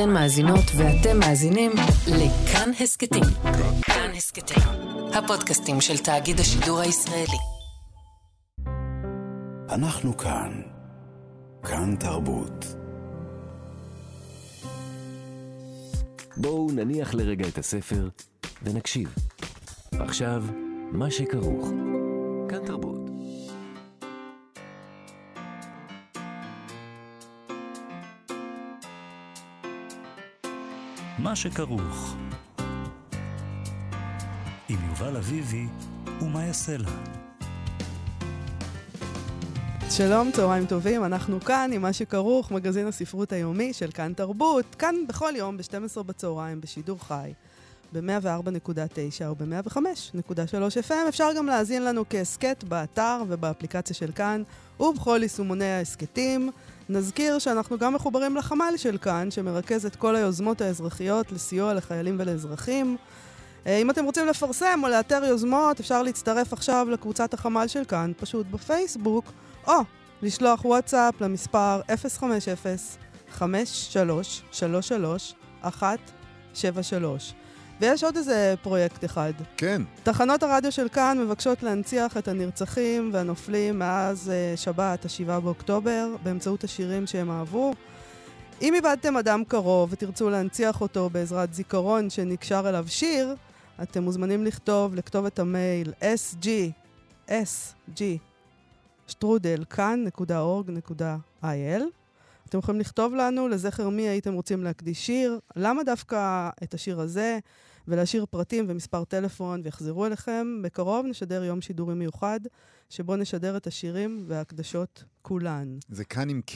אתן מאזינות ואתם מאזינים לכאן הסכתים. כאן הסכתים, הפודקאסטים של תאגיד השידור הישראלי. אנחנו כאן. כאן תרבות. בואו נניח לרגע את הספר ונקשיב. עכשיו, מה שכרוך. מה שכרוך. עם יובל אביבי ומה יעשה לה. שלום, צהריים טובים, אנחנו כאן עם מה שכרוך, מגזין הספרות היומי של כאן תרבות, כאן בכל יום ב-12 בצהריים בשידור חי, ב-104.9 או ב-105.3 FM. אפשר גם להאזין לנו כהסכת באתר ובאפליקציה של כאן ובכל יישומוני ההסכתים. נזכיר שאנחנו גם מחוברים לחמ"ל של כאן, שמרכז את כל היוזמות האזרחיות לסיוע לחיילים ולאזרחים. אה, אם אתם רוצים לפרסם או לאתר יוזמות, אפשר להצטרף עכשיו לקבוצת החמ"ל של כאן, פשוט בפייסבוק, או לשלוח וואטסאפ למספר 050-5333-173. ויש עוד איזה פרויקט אחד. כן. תחנות הרדיו של כאן מבקשות להנציח את הנרצחים והנופלים מאז uh, שבת, ה-7 באוקטובר, באמצעות השירים שהם אהבו. אם איבדתם אדם קרוב ותרצו להנציח אותו בעזרת זיכרון שנקשר אליו שיר, אתם מוזמנים לכתוב לכתובת המייל sg, sg, שטרודל, כאן.org.il. אתם יכולים לכתוב לנו לזכר מי הייתם רוצים להקדיש שיר, למה דווקא את השיר הזה, ולהשאיר פרטים ומספר טלפון ויחזרו אליכם. בקרוב נשדר יום שידורי מיוחד, שבו נשדר את השירים וההקדשות כולן. זה כאן עם K,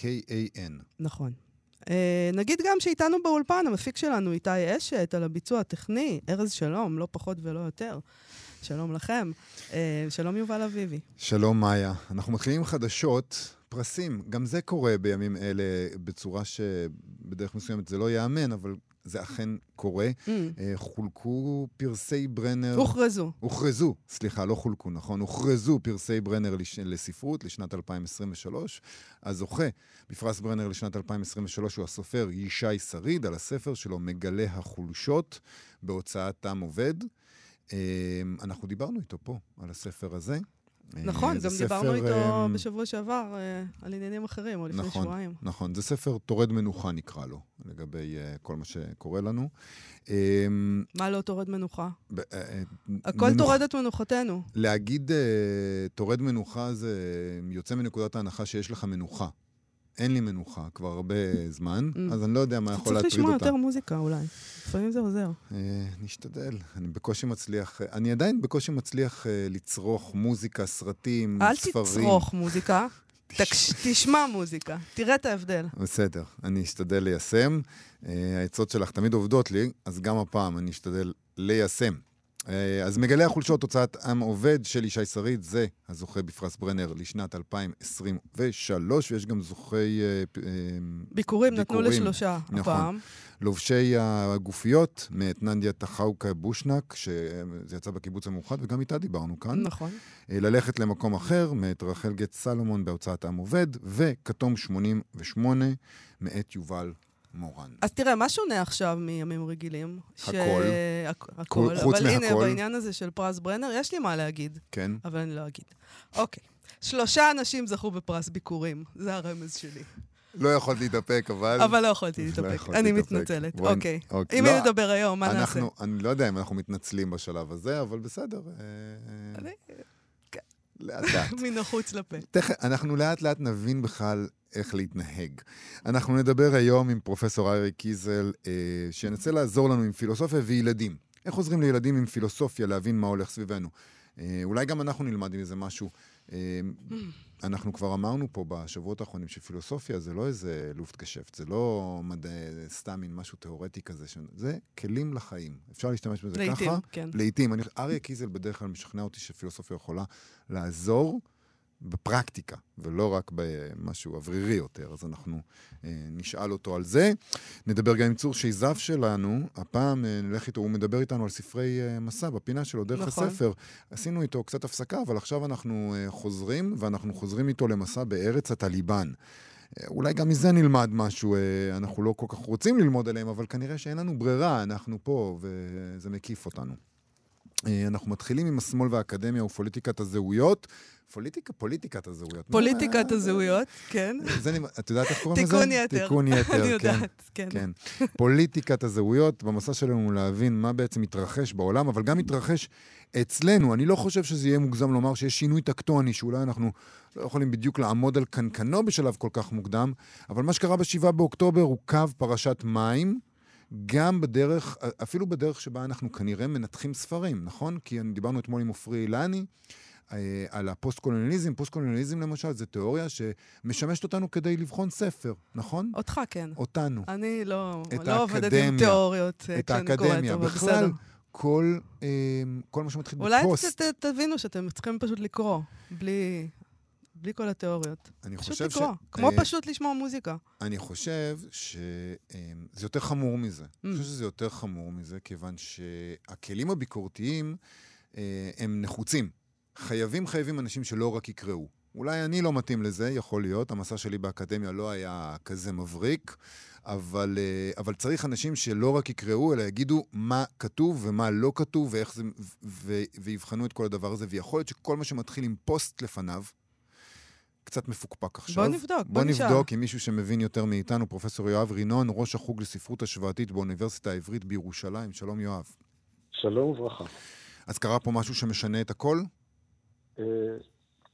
K-A-N. נכון. Uh, נגיד גם שאיתנו באולפן, המפיק שלנו איתי אשת, על הביצוע הטכני, ארז שלום, לא פחות ולא יותר. שלום לכם. Uh, שלום יובל אביבי. שלום מאיה. אנחנו מתחילים חדשות, פרסים. גם זה קורה בימים אלה בצורה שבדרך מסוימת זה לא ייאמן, אבל זה אכן קורה. Mm. Uh, חולקו פרסי ברנר... הוכרזו. הוכרזו, סליחה, לא חולקו, נכון. הוכרזו פרסי ברנר לש... לספרות לשנת 2023. הזוכה בפרס ברנר לשנת 2023 הוא הסופר ישי שריד, על הספר שלו מגלה החולשות בהוצאת תם עובד. אה, אנחנו דיברנו איתו פה על הספר הזה. נכון, גם דיברנו איתו בשבוע שעבר על עניינים אחרים, או לפני נכון, שבועיים. נכון, זה ספר טורד מנוחה נקרא לו, לגבי כל מה שקורה לנו. מה לא טורד מנוחה? ב- הכל מנוח- טורד את מנוחתנו. להגיד טורד מנוחה זה יוצא מנקודת ההנחה שיש לך מנוחה. אין לי מנוחה כבר הרבה זמן, Mm. אז אני לא יודע מה יכול צריך להטריד לשמוע אותה. יותר מוזיקה אולי. לפעמים זה עוזר. אה, נשתדל, אני בקושי מצליח, אני עדיין בקושי מצליח אה, לצרוך מוזיקה, סרטים, אל ספרים. תצרוך מוזיקה, תשמע מוזיקה, תראה את ההבדל. בסדר, אני אשתדל ליישם. אה, העצות שלך תמיד עובדות לי, אז גם הפעם אני אשתדל ליישם. אה, אז מגלה החולשות, הוצאת עם עובד של ישי שריד, זה הזוכה בפרס ברנר לשנת 2023, ויש גם זוכי אה, אה, ביקורים נתנו לשלושה נכון. הפעם. לובשי הגופיות, מאת ננדיה טחאוקה בושנק, שזה יצא בקיבוץ המאוחד, וגם איתה דיברנו כאן. נכון. ללכת למקום אחר, מאת רחל גט סלומון בהוצאת עם עובד, וכתום 88, מאת יובל מורן. אז תראה, מה שונה עכשיו מימים רגילים? ש- הכל. הכ- הכל. חוץ אבל הנה, מהכל. בעניין הזה של פרס ברנר, יש לי מה להגיד, כן? אבל אני לא אגיד. אוקיי. שלושה אנשים זכו בפרס ביקורים, זה הרמז שלי. לא יכולת להתאפק, אבל... אבל לא יכולתי לא להתאפק. אני. מתנצלת. אוקיי. אוקיי. אם לא, היא נדבר היום, מה נעשה? אני לא יודע אם אנחנו מתנצלים בשלב הזה, אבל בסדר. לאט לאט. מן החוץ לפה. תכף, אנחנו לאט לאט נבין בכלל איך להתנהג. אנחנו נדבר היום עם פרופסור ארי קיזל, אה, שינסה לעזור לנו עם פילוסופיה וילדים. איך עוזרים לילדים עם פילוסופיה להבין מה הולך סביבנו? אה, אולי גם אנחנו נלמד מזה משהו. אה, אנחנו כבר אמרנו פה בשבועות האחרונים שפילוסופיה זה לא איזה לופט גשפט, זה לא מדע, סתם מין משהו תיאורטי כזה, ש- זה כלים לחיים. אפשר להשתמש בזה לעתים, ככה. כן. לעתים. אני- אריה קיזל בדרך כלל משכנע אותי שפילוסופיה יכולה לעזור בפרקטיקה, ולא רק במשהו אוורירי יותר, אז אנחנו אה, נשאל אותו על זה. נדבר גם עם צור שייזף שלנו, הפעם אה, נלך איתו, הוא מדבר איתנו על ספרי אה, מסע בפינה שלו, דרך נכון. הספר. עשינו איתו קצת הפסקה, אבל עכשיו אנחנו אה, חוזרים, ואנחנו חוזרים איתו למסע בארץ הטליבן. אולי גם מזה נלמד משהו, אה, אנחנו לא כל כך רוצים ללמוד עליהם, אבל כנראה שאין לנו ברירה, אנחנו פה, וזה מקיף אותנו. אה, אנחנו מתחילים עם השמאל והאקדמיה ופוליטיקת הזהויות. פוליטיקה, פוליטיקת הזהויות. פוליטיקת מה- הזהויות, כן. זה, את יודעת איך קוראים לזה? תיקון יתר. תיקון יתר, אני כן. יודעת, כן. כן. פוליטיקת הזהויות, במסע שלנו להבין מה בעצם מתרחש בעולם, אבל גם מתרחש אצלנו. אני לא חושב שזה יהיה מוגזם לומר שיש שינוי טקטוני, שאולי אנחנו לא יכולים בדיוק לעמוד על קנקנו בשלב כל כך מוקדם, אבל מה שקרה ב-7 באוקטובר הוא קו פרשת מים. גם בדרך, אפילו בדרך שבה אנחנו כנראה מנתחים ספרים, נכון? כי דיברנו אתמול עם עופרי אילני אה, על הפוסט-קולוניאליזם. פוסט-קולוניאליזם למשל זה תיאוריה שמשמשת אותנו כדי לבחון ספר, נכון? אותך כן. אותנו. אני לא לא עובדת עם. תיאוריות אה, את האקדמיה. בכלל, בסדר. כל, אה, כל מה שמתחיל אולי בפוסט, ת- ת- תבינו שאתם צריכים פשוט לקרוא, בלי בלי כל התיאוריות. אני פשוט חושב ש... לקרוא. כמו אה, פשוט לשמוע מוזיקה. אני חושב שזה יותר חמור מזה. Mm. אני חושב שזה יותר חמור מזה, כיוון שהכלים הביקורתיים אה, הם נחוצים. חייבים, חייבים אנשים שלא רק יקראו. אולי אני לא מתאים לזה, יכול להיות, המסע שלי באקדמיה לא היה כזה מבריק, אבל, אה, אבל צריך אנשים שלא רק יקראו, אלא יגידו מה כתוב ומה לא כתוב, ואיך זה, ו, ויבחנו את כל הדבר הזה. ויכול להיות שכל מה שמתחיל עם פוסט לפניו, קצת מפוקפק עכשיו. בוא נבדוק, בוא בוא נשאל. נבדוק עם מישהו שמבין יותר מאיתנו, פרופסור יואב רינון, ראש החוג לספרות השוואתית באוניברסיטה העברית בירושלים. שלום יואב. שלום וברכה. אז קרה פה משהו שמשנה את הכל?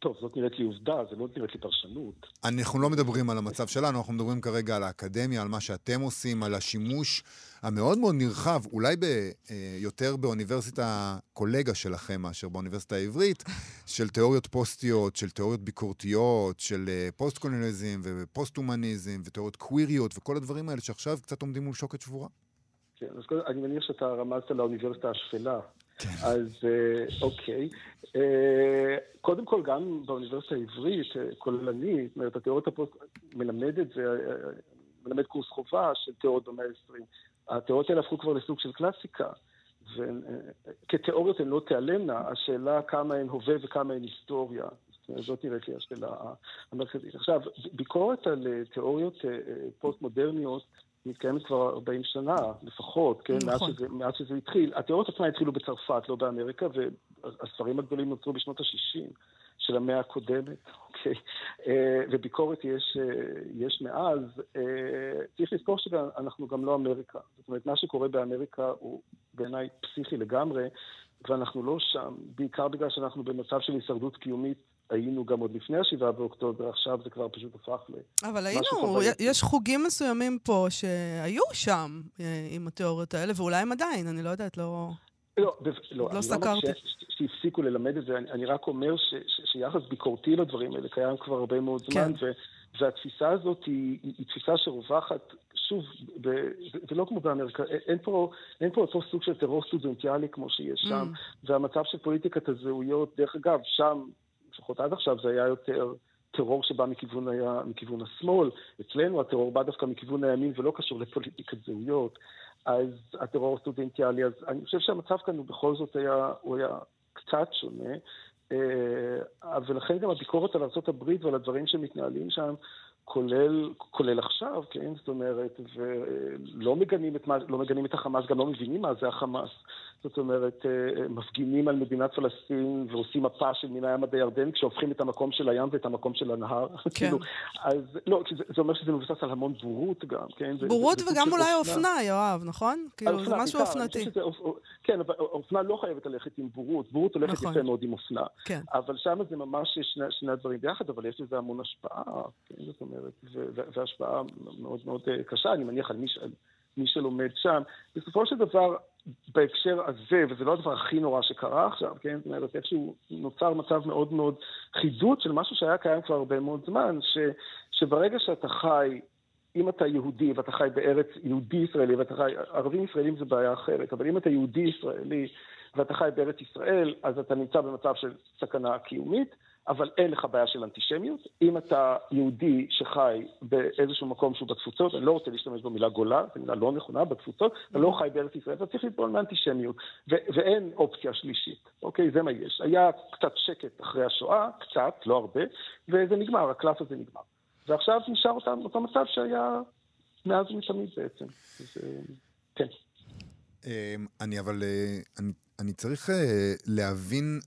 טוב, זאת נראית לי עובדה, זה לא נראית לי פרשנות. אנחנו לא מדברים על המצב שלנו, אנחנו מדברים כרגע על האקדמיה, על מה שאתם עושים, על השימוש המאוד מאוד נרחב, אולי ב, אה, יותר באוניברסיטה קולגה שלכם מאשר באוניברסיטה העברית, של תיאוריות פוסטיות, של תיאוריות ביקורתיות, של אה, פוסט-קולוניאליזם ופוסט-הומניזם ותיאוריות קוויריות וכל הדברים האלה שעכשיו קצת עומדים מול שוקת שבורה. כן, אז אני מניח שאתה רמזת לאוניברסיטה השפויה. אז אה, אוקיי. אה, קודם כל, גם באוניברסיטה העברית, אה, כוללנית, זאת אומרת, התיאוריות הפוסט... מלמד את זה, מלמד קורס חובה של תיאוריות במאה ה-20. התיאוריות האלה הפכו כבר לסוג של קלאסיקה. וכתיאוריות הן לא תיעלמנה, השאלה כמה הן הווה וכמה הן היסטוריה. זאת נראית לי השאלה המרכזית. עכשיו, ביקורת על תיאוריות פוסט-מודרניות מתקיימת כבר 40 שנה לפחות, כן? מאז נכון. שזה, מאז שזה התחיל. התיאוריות עצמן התחילו בצרפת, לא באמריקה, והספרים הגדולים נוצרו בשנות ה-60 של המאה הקודמת, אוקיי? אה, וביקורת יש, אה, יש מאז. אה, צריך לזכור שאנחנו גם לא אמריקה. זאת אומרת, מה שקורה באמריקה הוא בעיניי פסיכי לגמרי, ואנחנו לא שם, בעיקר בגלל שאנחנו במצב של הישרדות קיומית. היינו גם עוד לפני השבעה באוקטובר, עכשיו זה כבר פשוט הפך ל... אבל היינו. יש חוגים מסוימים פה שהיו שם אה, עם התיאוריות האלה, ואולי הם עדיין, אני לא יודעת, לא... לא, לא, לא אני סקרתי. ש- שהפסיקו ללמד את זה, אני, אני רק אומר ש, ש, שיחס ביקורתי לדברים האלה קיים כבר הרבה מאוד זמן, כן. ו, והתפיסה הזאת היא, היא, היא תפיסה שרווחת, שוב, ב, ב, ולא כמו באמריקה, אין פה, אין פה אותו סוג של טרור סטודנטיאלי כמו שיש שם, Mm. והמצב של פוליטיקת הזהויות, דרך אגב, שם, לפחות עד עכשיו זה היה יותר... טרור שבא מכיוון, היה, מכיוון השמאל, אצלנו הטרור בא דווקא מכיוון הימין ולא קשור לפוליטיקת זהויות. אז הטרור הסטודנטיאלי, אז אני חושב שהמצב כאן הוא בכל זאת היה, הוא היה קצת שונה, אה, ולכן גם הביקורת על ארה"ב ועל הדברים שמתנהלים שם, כולל, כולל עכשיו, כן? זאת אומרת, ולא מגנים את, לא מגנים את החמאס, גם לא מבינים מה זה החמאס. זאת אומרת, אה, מפגינים על מדינת פלסטין ועושים מפה של מן הים עד הירדן, כשהופכים את המקום של הים ואת המקום של הנהר. כן. כאילו, אז לא, זה, זה אומר שזה מבוסס על המון בורות גם, כן? בורות זה- זה וגם אולי אופנה, יואב, נכון? כאילו, זה משהו אופנתי. שזה אופ- כן, אבל אופנה לא חייבת ללכת עם בורות, בורות הולכת נכון. יפה מאוד עם אופנה. כן. אבל שם זה ממש שני, שני הדברים ביחד, אבל יש לזה המון השפעה, כן, זאת אומרת, והשפעה מאוד מאוד אה, קשה, אני מניח, על מי, ש- מי שלומד שם. בסופו של דבר, בהקשר הזה, וזה לא הדבר הכי נורא שקרה עכשיו, כן, זאת אומרת, איכשהו נוצר מצב מאוד מאוד חידוד של משהו שהיה קיים כבר הרבה מאוד זמן, ש, שברגע שאתה חי אם אתה יהודי ואתה חי בארץ יהודי ישראלי ואתה חי, ערבים ישראלים זה בעיה אחרת, אבל אם אתה יהודי ישראלי ואתה חי בארץ ישראל, אז אתה נמצא במצב של סכנה קיומית, אבל אין לך בעיה של אנטישמיות. אם אתה יהודי שחי באיזשהו מקום שהוא בתפוצות, אני לא רוצה להשתמש במילה גולה, זו מילה לא נכונה, בתפוצות, אתה לא חי בארץ ישראל, אתה צריך לטבול מאנטישמיות. ו- ואין אופציה שלישית, אוקיי? זה מה יש. היה קצת שקט אחרי השואה, קצת, לא הרבה, וזה נגמר, הקלף הזה נגמר. ועכשיו נשאר אותם, אותו מצב שהיה מאז ומתמיד בעצם. אז, אה, כן. אמ, אני אבל, אה, אני, אני צריך אה, להבין,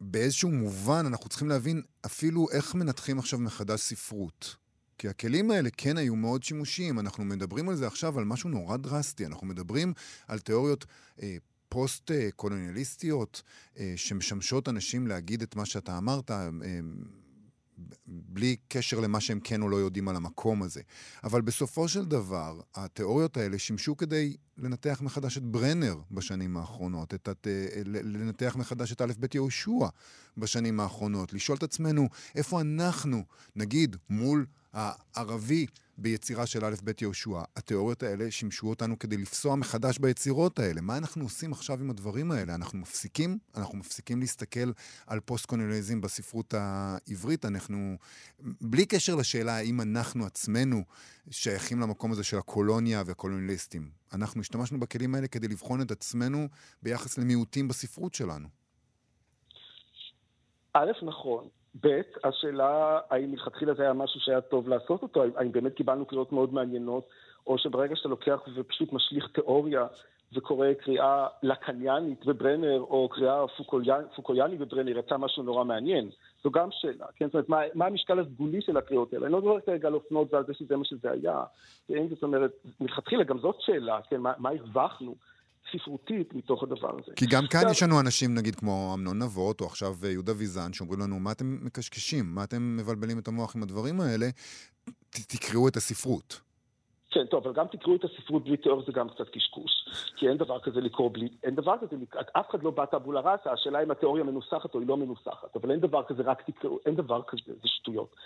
באיזשהו מובן, אנחנו צריכים להבין אפילו איך מנתחים עכשיו מחדש ספרות. כי הכלים האלה כן היו מאוד שימושיים. אנחנו מדברים על זה עכשיו, על משהו נורא דרסטי. אנחנו מדברים על תיאוריות אה, פוסט-קולוניאליסטיות, אה, שמשמשות אנשים להגיד את מה שאתה אמרת. אה, בלי קשר למה שהם כן או לא יודעים על המקום הזה. אבל בסופו של דבר, התיאוריות האלה שימשו כדי לנתח מחדש את ברנר בשנים האחרונות, את, את, אה, לנתח מחדש את א' ב' יהושע בשנים האחרונות, לשאול את עצמנו איפה אנחנו, נגיד, מול הערבי ביצירה של א' ב' יהושע. התיאוריות האלה שימשו אותנו כדי לפסוע מחדש ביצירות האלה. מה אנחנו עושים עכשיו עם הדברים האלה? אנחנו מפסיקים? אנחנו מפסיקים להסתכל על פוסט-קולוניאליזם בספרות העברית? אנחנו, בלי קשר לשאלה האם אנחנו עצמנו שייכים למקום הזה של הקולוניה והקולוניאליסטים, אנחנו השתמשנו בכלים האלה כדי לבחון את עצמנו ביחס למיעוטים בספרות שלנו. א', נכון. ב', השאלה האם מלכתחילה זה היה משהו שהיה טוב לעשות אותו, האם באמת קיבלנו קריאות מאוד מעניינות, או שברגע שאתה לוקח ופשוט משליך תיאוריה וקורא קריאה לקניאנית בברנר, או קריאה פוקויאנית בברנר, יצא משהו נורא מעניין. זו גם שאלה, כן? זאת אומרת, מה, מה המשקל הסגולי של הקריאות האלה? אני לא מדבר כרגע על אופנות ועל זה שזה מה שזה היה, כן? זאת אומרת, מלכתחילה גם זאת שאלה, כן? מה, מה הרווחנו? ספרותית מתוך הדבר הזה. כי גם כאן יש לנו אנשים, נגיד, כמו אמנון נבות, או עכשיו אה, יהודה ויזן, שאומרים לנו, מה אתם מקשקשים? מה אתם מבלבלים את המוח עם הדברים האלה? תקראו את הספרות. כן, טוב, אבל גם תקראו את הספרות בלי תיאור זה גם קצת קשקוש. כי אין דבר כזה לקרוא בלי... אין דבר כזה, אף אחד לא בא טבולה ראסה, השאלה אם התיאוריה מנוסחת או היא לא מנוסחת. אבל אין דבר כזה, רק תקראו, אין דבר כזה, זה שטויות.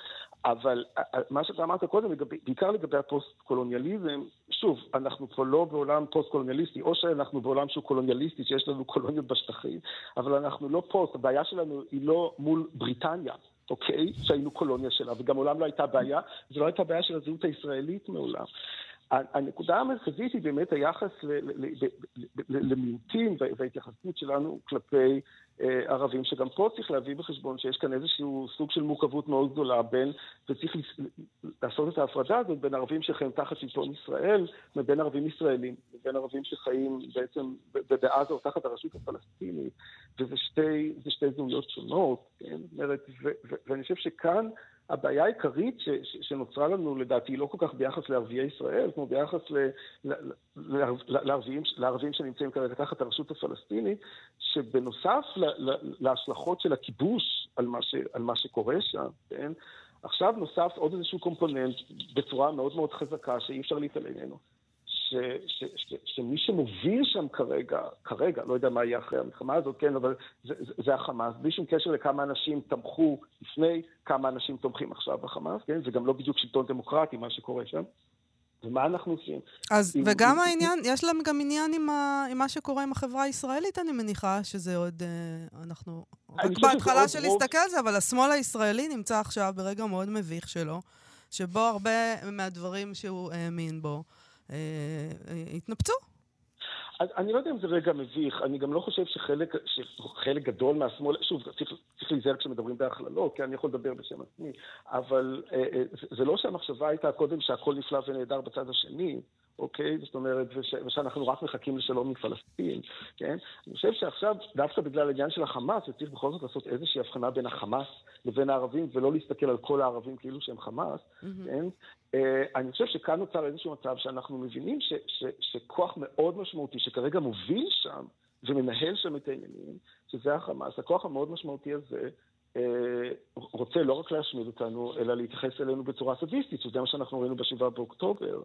אבל מה שאתה אמרת קודם, בעיקר לגבי הפוסט-קולוניאליזם, שוב, אנחנו כבר לא בעולם פוסט-קולוניאליסטי, או שאנחנו בעולם שהוא קולוניאליסטי, שיש לנו קולוניות בשטחים, אבל אנחנו לא פוסט, הבעיה שלנו היא לא מול בריטניה. אוקיי? שהיינו קולוניה שלה, וגם מעולם לא הייתה בעיה, זו לא הייתה בעיה של הזהות הישראלית מעולם. הנקודה המרכזית היא באמת היחס למיעוטים וההתייחסות שלנו כלפי ערבים, שגם פה צריך להביא בחשבון שיש כאן איזשהו סוג של מורכבות מאוד גדולה בין, וצריך לעשות את ההפרדה הזאת בין ערבים שחיים תחת שלטון ישראל, ובין ערבים ישראלים, ובין ערבים שחיים בעצם בעזה או תחת הרשות הפלסטינית, וזה שתי, שתי זהויות שונות, כן? ואני חושב שכאן הבעיה העיקרית ש, ש, שנוצרה לנו, לדעתי, לא כל כך ביחס לערביי ישראל, כמו ביחס ל, ל, ל, לערבים, לערבים שנמצאים כרגע תחת הרשות הפלסטינית, שבנוסף להשלכות של הכיבוש על מה, ש, על מה שקורה שם, כן? עכשיו נוסף עוד איזשהו קומפוננט בצורה מאוד מאוד חזקה שאי אפשר להתעלם ממנו. שמי שמוביל שם כרגע, כרגע, לא יודע מה יהיה אחרי המלחמה הזאת, כן, אבל זה, זה, זה החמאס, בלי שום קשר לכמה אנשים תמכו לפני, כמה אנשים תומכים עכשיו בחמאס, כן, זה גם לא בדיוק שלטון דמוקרטי, מה שקורה שם. ומה אנחנו עושים? אז, עם, וגם עם, העניין, עם... יש להם גם עניין עם, ה, עם מה שקורה עם החברה הישראלית, אני מניחה, שזה עוד, אה, אנחנו רק בהתחלה של להסתכל על זה, אבל השמאל הישראלי נמצא עכשיו ברגע מאוד מביך שלו, שבו הרבה מהדברים שהוא האמין בו, אה, התנפצו. אני לא יודע אם זה רגע מביך, אני גם לא חושב שחלק, שחלק גדול מהשמאל, שוב, צריך, צריך להיזהר כשמדברים בהכללות, כי אני יכול לדבר בשם עצמי, אבל אה, אה, זה לא שהמחשבה הייתה קודם שהכל נפלא ונהדר בצד השני, אוקיי? זאת אומרת, וש, ושאנחנו רק מחכים לשלום עם פלסטין, כן? אני חושב שעכשיו, דווקא בגלל העניין של החמאס, וצריך בכל זאת לעשות איזושהי הבחנה בין החמאס לבין הערבים, ולא להסתכל על כל הערבים כאילו שהם חמאס, mm-hmm. כן? Uh, אני חושב שכאן נוצר איזשהו מצב שאנחנו מבינים ש, ש, שכוח מאוד משמעותי, שכרגע מוביל שם ומנהל שם את העניינים, שזה החמאס, הכוח המאוד משמעותי הזה, uh, רוצה לא רק להשמיד אותנו, אלא להתייחס אלינו בצורה סדיסטית, שזה מה שאנחנו ראינו ב-7 באוקטובר.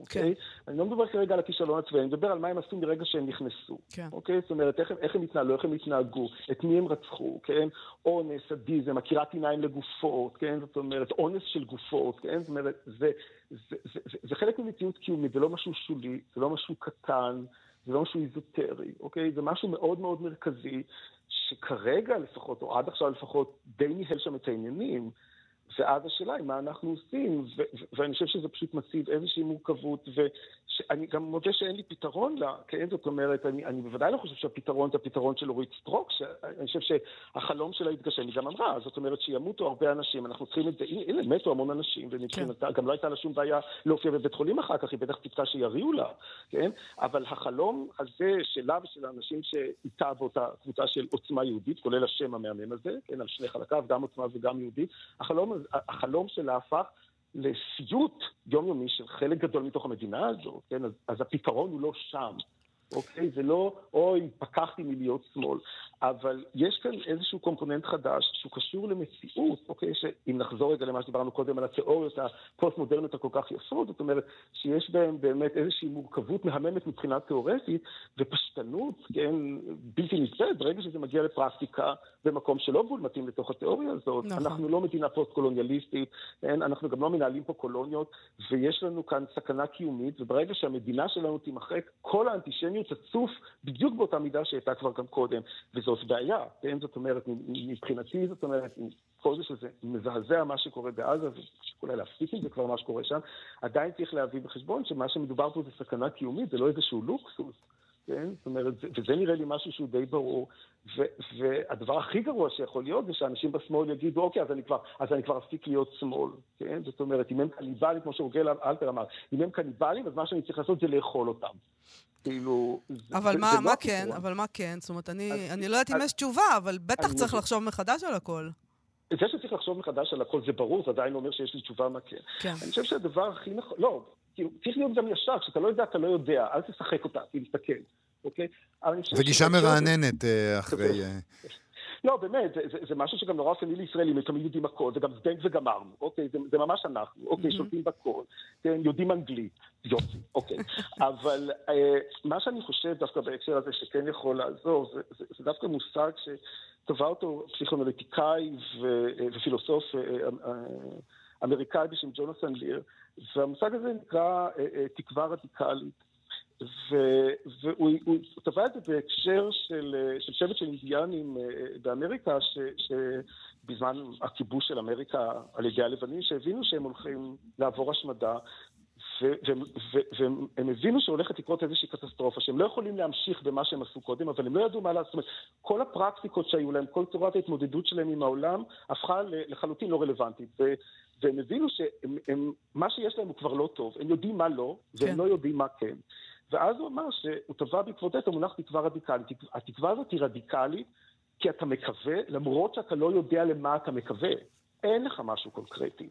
אוקיי? כן. אני לא מדבר כרגע על הכישלון הצבאי, אני מדבר על מה הם עשו מרגע שהם נכנסו. כן. אוקיי? זאת אומרת, איך, איך הם התנהלו, איך הם התנהגו, את מי הם רצחו, כן? אונס, סדיזם, עקירת עיניים לגופות, כן? זאת אומרת, אונס של גופות, כן? זאת אומרת, זה, זה, זה, זה, זה, זה חלק ממציאות קיומית, זה לא משהו שולי, זה לא משהו קטן, זה לא משהו איזוטרי, אוקיי? זה משהו מאוד מאוד מרכזי, שכרגע לפחות, או עד עכשיו לפחות, די ניהל שם את העניינים. ואז השאלה היא מה אנחנו עושים, ו- ואני חושב שזה פשוט מציב איזושהי מורכבות, ואני גם מודה שאין לי פתרון לה, כן? זאת אומרת, אני, אני בוודאי לא חושב שהפתרון זה הפתרון של אורית סטרוק, שאני חושב שהחלום שלה התגשם, היא גם אמרה, זאת אומרת שימותו הרבה אנשים, אנחנו צריכים את זה, הנה, מתו המון אנשים, ומבחינתה, כן. גם לא הייתה לה שום בעיה להופיע בבית חולים אחר כך, היא בטח ציפתה שיריעו לה, כן? אבל החלום הזה שלה ושל האנשים שאיתה באותה קבוצה של עוצמה יהודית, כולל השם המהמם הזה, כן, על שני חלקיו, גם עוצמה וגם יהודית, החלום, החלום שלה הפך לסיוט יומיומי של חלק גדול מתוך המדינה הזו, כן? אז, אז הפתרון הוא לא שם. אוקיי? זה לא, אוי, פקחתי מלהיות שמאל. אבל יש כאן איזשהו קומפוננט חדש שהוא קשור למציאות, אוקיי? שאם נחזור רגע למה שדיברנו קודם על התיאוריות הפוסט-מודרניות הכל כך יפות, זאת אומרת שיש בהן באמת איזושהי מורכבות מהממת מבחינה תיאורטית, ופשטנות, כן, בלתי נצפית, ברגע שזה מגיע לפרקטיקה במקום שלא גבול מתאים לתוך התיאוריה הזאת. נכון. אנחנו לא מדינה פוסט-קולוניאליסטית, כן? אנחנו גם לא מנהלים פה קולוניות, ויש לנו כאן סכנה קיומית, וברגע שהמדינה שלנו תימחק, כל האנטישמיות תצוף בדיוק באותה מידה שהייתה כבר גם קודם. וזאת בעיה, כן? זאת אומרת, מבחינתי, זאת אומרת, כל זה שזה מזעזע מה שקורה בעזה, ואולי להפסיק עם זה כבר מה שקורה שם, עדיין צריך להביא בחשבון שמה שמדובר פה זה סכנה קיומית, זה לא איזשהו לוקסוס. כן? זאת אומרת, וזה נראה לי משהו שהוא די ברור. ו- והדבר הכי גרוע שיכול להיות זה שאנשים בשמאל יגידו, אוקיי, אז אני כבר, אז אני כבר אפסיק להיות שמאל, כן? זאת אומרת, אם הם קניבלים, כמו שרוגל אלתר אמר, אם הם קניבלים, אז מה שאני צריך לעשות זה לאכול אותם. כאילו... אבל זה, מה, זה מה לא כן? אבל מה כן? זאת אומרת, אני, אז, אני לא יודעת אם יש תשובה, אבל בטח צריך לחשוב מחדש על הכל. זה שצריך לחשוב מחדש על הכל זה ברור, זה עדיין לא אומר שיש לי תשובה מה כן. כן. אני חושב שהדבר הכי נכון, לא, כאילו, צריך להיות גם ישר, כשאתה לא יודע, אתה לא יודע, אל תשחק אותה, תסתכל, אוקיי? זו גישה מרעננת אה, אחרי... אה, לא, באמת, זה, זה, זה משהו שגם נורא פמילי ישראלי, הם תמיד יודעים הכל, זה גם זבנג וגמרנו, אוקיי? זה, זה ממש אנחנו, אוקיי? Mm-hmm. שולטים בכל, כן? יודעים אנגלית, יופי, אוקיי. אבל אה, מה שאני חושב דווקא בהקשר הזה שכן יכול לעזור, זה, זה, זה דווקא מושג שטבע אותו פסיכואנליטיקאי ו, ופילוסוף אה, אה, אמריקאי בשם ג'ונתן ליר, והמושג הזה נקרא אה, אה, תקווה רדיקלית. והוא טבע את זה בהקשר של, של שבט של אינדיאנים אה, באמריקה, ש, שבזמן הכיבוש של אמריקה על ידי הלבנים, שהבינו שהם הולכים לעבור השמדה, והם הבינו שהולכת לקרות איזושהי קטסטרופה, שהם לא יכולים להמשיך במה שהם עשו קודם, אבל הם לא ידעו מה לעשות. זאת אומרת, כל הפרקטיקות שהיו להם, כל צורת ההתמודדות שלהם עם העולם, הפכה לחלוטין לא רלוונטית. והם הבינו שמה שיש להם הוא כבר לא טוב, הם יודעים מה לא, והם כן. לא יודעים מה כן. ואז הוא אמר שהוא טבע בעקבות את המונח תקווה רדיקלית. התקווה הזאת היא רדיקלית כי אתה מקווה, למרות שאתה לא יודע למה אתה מקווה. אין לך משהו קונקרטי.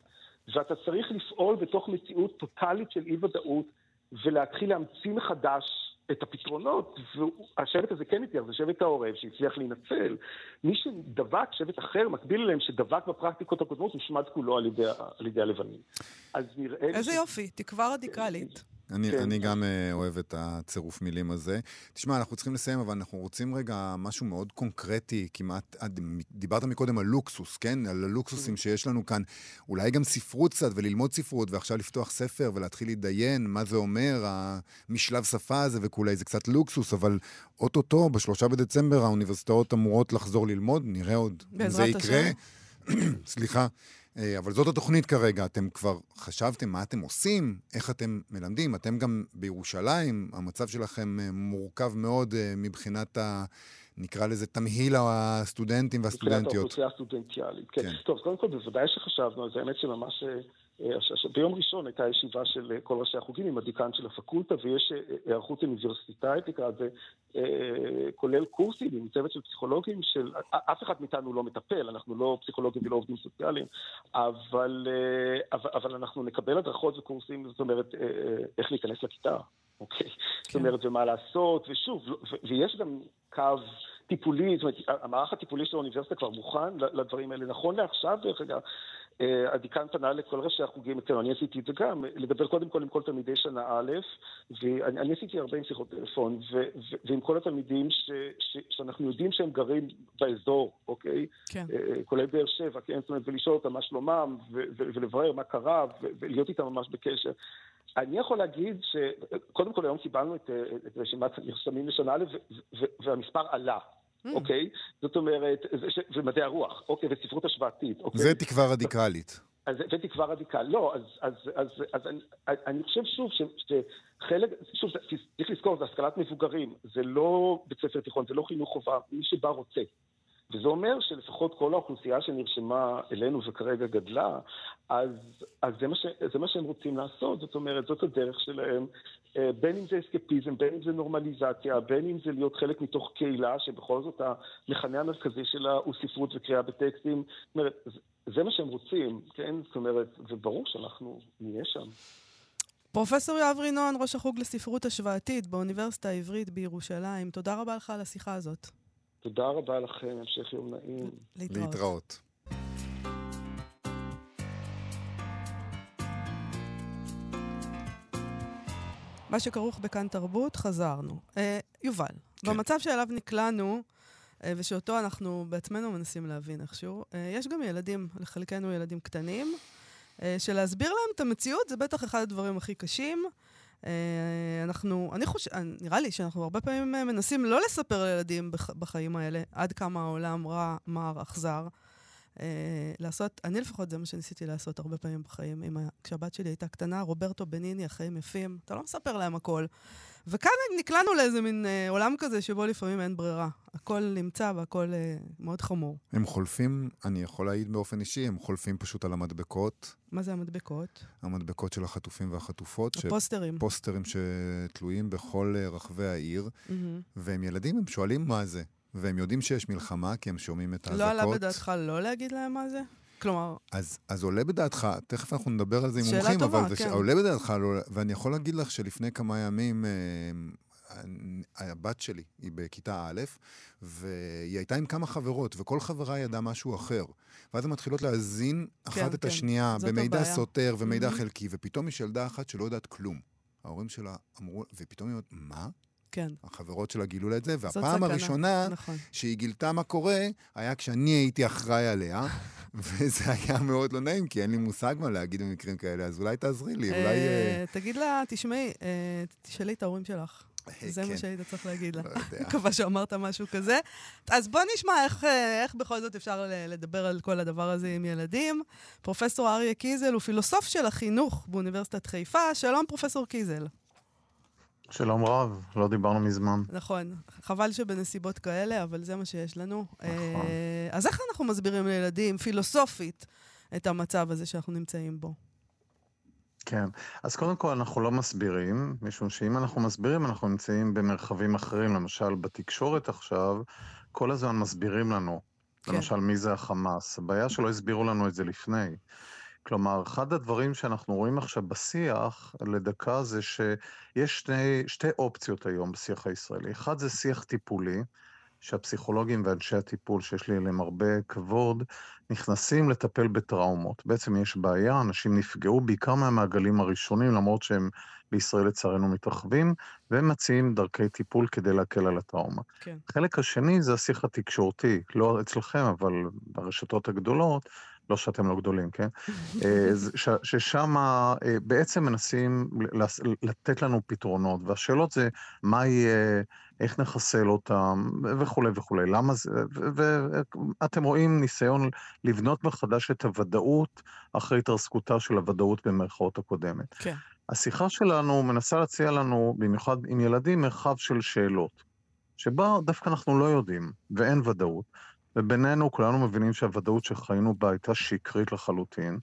ואתה צריך לפעול בתוך מציאות טוטאלית של אי-ודאות ולהתחיל להמציא מחדש את הפתרונות, והשבט הזה כן הצליח, זה שבט העורב שהצליח להינצל. מי שדבק, שבט אחר, מקביל אליהם, שדבק בפרקטיקות הקודמות, הושמד כולו על ידי, על ידי הלבנים. אז נראה... איזה ש... יופי, תקווה רדיקלית. אני, כן. אני גם uh, אוהב את הצירוף מילים הזה. תשמע, אנחנו צריכים לסיים, אבל אנחנו רוצים רגע משהו מאוד קונקרטי, כמעט, דיברת מקודם על לוקסוס, כן? על הלוקסוסים שיש לנו כאן. אולי גם ספרות קצת, וללמוד ספרות, ועכשיו לפתוח ספר ולהתחיל להתדיין מה זה אומר, המשלב שפה הזה וכולי, זה קצת לוקסוס, אבל אוטוטו, בשלושה בדצמבר, האוניברסיטאות אמורות לחזור ללמוד, נראה עוד אם זה יקרה. סליחה. אה, אבל זאת התוכנית כרגע. אתם כבר חשבתם מה אתם עושים, איך אתם מלמדים. אתם גם בירושלים, המצב שלכם אה, מורכב מאוד אה, מבחינת ה... נקרא לזה תמהיל הסטודנטים והסטודנטיות. מבחינת האוכלוסייה הסטודנטיאלית, כן. כן. טוב, קודם כל, בוודאי שחשבנו זה. האמת שממש ביום ראשון הייתה ישיבה של אה, כל ראשי החוגים עם הדיקן של הפקולטה, ויש אה, היערכות אוניברסיטאית, נקרא לזה, כולל קורסים עם צוות של פסיכולוגים, של אף אחד מאיתנו לא מטפל, אנחנו לא פסיכולוגים ולא עובדים סוציאליים, אבל, אבל, אבל אנחנו נקבל הדרכות וקורסים, זאת אומרת, איך להיכנס לכיתה, אוקיי? כן. זאת אומרת, ומה לעשות, ושוב, ויש גם קו... טיפולי, זאת אומרת, המערך הטיפולי של האוניברסיטה כבר מוכן לדברים האלה. נכון לעכשיו, דרך אגב, אה, הדיקן פנה לכל ראשי החוגים אצלנו, אני עשיתי את זה גם, לדבר קודם כל עם כל תלמידי שנה א', ואני עשיתי הרבה עם שיחות טלפון, ועם כל התלמידים ש, ש, שאנחנו יודעים שהם גרים באזור, אוקיי? כן. אה, כולל באר שבע, כן? זאת אומרת, ולשאול אותם מה שלומם, ולברר מה קרה, ולהיות איתם ממש בקשר. אני יכול להגיד שקודם כל היום קיבלנו את, את רשימת נרשמים לשנה א', והמספר עלה. Mm. אוקיי? זאת אומרת, זה מדעי הרוח, אוקיי? וספרות השוואתית. אוקיי? זה תקווה רדיקלית. אז הבאתי כבר רדיקל. לא, אז, אז, אז, אז אני, אני חושב שוב ש, שחלק, שוב, צריך לזכור, זה השכלת מבוגרים, זה לא בית ספר תיכון, זה לא חינוך חובה, מי שבא רוצה. וזה אומר שלפחות כל האוכלוסייה שנרשמה אלינו וכרגע גדלה, אז, אז זה, מה ש, זה מה שהם רוצים לעשות, זאת אומרת, זאת הדרך שלהם, אה, בין אם זה אסקפיזם, בין אם זה נורמליזציה, בין אם זה להיות חלק מתוך קהילה, שבכל זאת המכנה המרכזי שלה הוא ספרות וקריאה בטקסטים, זאת אומרת, זה מה שהם רוצים, כן? זאת אומרת, וברור שאנחנו נהיה שם. פרופסור יואב רינון, ראש החוג לספרות השוואתית באוניברסיטה העברית בירושלים, תודה רבה לך על השיחה הזאת. תודה רבה לכם, המשך יום נעים. להתראות. להתראות. מה שכרוך בכאן תרבות, חזרנו. אה, יובל, כן. במצב שאליו נקלענו, אה, ושאותו אנחנו בעצמנו מנסים להבין איכשהו, אה, יש גם ילדים, לחלקנו ילדים קטנים, אה, שלהסביר להם את המציאות זה בטח אחד הדברים הכי קשים. אה, אנחנו, אני חושב, נראה לי שאנחנו הרבה פעמים אה, מנסים לא לספר לילדים בח, בחיים האלה עד כמה העולם רע, מר, אכזר. אה, לעשות, אני לפחות זה מה שניסיתי לעשות הרבה פעמים בחיים. ה... כשהבת שלי הייתה קטנה, רוברטו בניני, החיים יפים, אתה לא מספר להם הכל. וכאן נקלענו לאיזה מין אה, עולם כזה שבו לפעמים אין ברירה. הכל נמצא והכל אה, מאוד חמור. הם חולפים, אני יכול להעיד באופן אישי, הם חולפים פשוט על המדבקות, מה זה המדבקות? המדבקות של החטופים והחטופות. ש- הפוסטרים. פוסטרים שתלויים בכל אה, רחבי העיר, מהמם. והם ילדים, הם שואלים מה זה. והם יודעים שיש מלחמה, כי הם שומעים את האזעקות. לא עלה בדעתך לא להגיד להם מה זה? כלומר, אז, אז עולה בדעתך, תכף אנחנו נדבר על זה עם מומחים, טובה, אבל זה כן. עולה בדעתך, לא, ואני יכול להגיד לך שלפני כמה ימים, אה, הבת שלי, היא בכיתה א', והיא הייתה עם כמה חברות, וכל חברה ידעה משהו אחר. ואז הן מתחילות להזין אחת כן, את כן. השנייה במידע הבעיה. סותר ומידע מהמם. חלקי, ופתאום יש ילדה אחת שלא יודעת כלום. ההורים שלה אמרו, ופתאום היא אומרת, מה? כן. החברות שלה גילו לה את זה, והפעם סכנה. הראשונה נכון. שהיא גילתה מה קורה, היה כשאני הייתי אחראי עליה, וזה היה מאוד לא נעים, כי אין לי מושג מה להגיד במקרים כאלה, אז אולי תעזרי לי, אולי... אה, אה, תגיד לה, תשמעי, אה, תשאלי את ההורים שלך. זה כן. מה שהיית צריך להגיד לה. לא יודע. מקווה שאמרת משהו כזה. אז בוא נשמע איך, איך בכל זאת אפשר לדבר על כל הדבר הזה עם ילדים. פרופסור אריה קיזל הוא פילוסוף של החינוך באוניברסיטת חיפה. שלום, פרופסור קיזל. שלום רב, לא דיברנו מזמן. נכון, חבל שבנסיבות כאלה, אבל זה מה שיש לנו. נכון. אה, אז איך אנחנו מסבירים לילדים, פילוסופית, את המצב הזה שאנחנו נמצאים בו? כן, אז קודם כל אנחנו לא מסבירים, משום שאם אנחנו מסבירים אנחנו נמצאים במרחבים אחרים, למשל בתקשורת עכשיו, כל הזמן מסבירים לנו, כן. למשל מי זה החמאס. הבעיה שלא הסבירו לנו את זה לפני. כלומר, אחד הדברים שאנחנו רואים עכשיו בשיח לדקה זה שיש שני, שתי אופציות היום בשיח הישראלי. אחד זה שיח טיפולי, שהפסיכולוגים ואנשי הטיפול, שיש לי אליהם הרבה כבוד, נכנסים לטפל בטראומות. בעצם יש בעיה, אנשים נפגעו בעיקר מהמעגלים הראשונים, למרות שהם בישראל לצערנו מתרחבים, והם מציעים דרכי טיפול כדי להקל על הטראומה. כן. החלק השני זה השיח התקשורתי, לא אצלכם, אבל ברשתות הגדולות, לא שאתם לא גדולים, כן? אה, ששם אה, בעצם מנסים לתת לנו פתרונות, והשאלות זה מה יהיה, איך נחסל אותם, וכולי וכולי. למה זה, ואתם רואים ניסיון לבנות מחדש את הוודאות אחרי התרסקותה של הוודאות במרכאות הקודמת. כן. השיחה שלנו מנסה להציע לנו, במיוחד עם ילדים, מרחב של שאלות, שבה דווקא אנחנו לא יודעים, ואין ודאות, ובינינו כולנו מבינים שהוודאות שחיינו בה הייתה שקרית לחלוטין.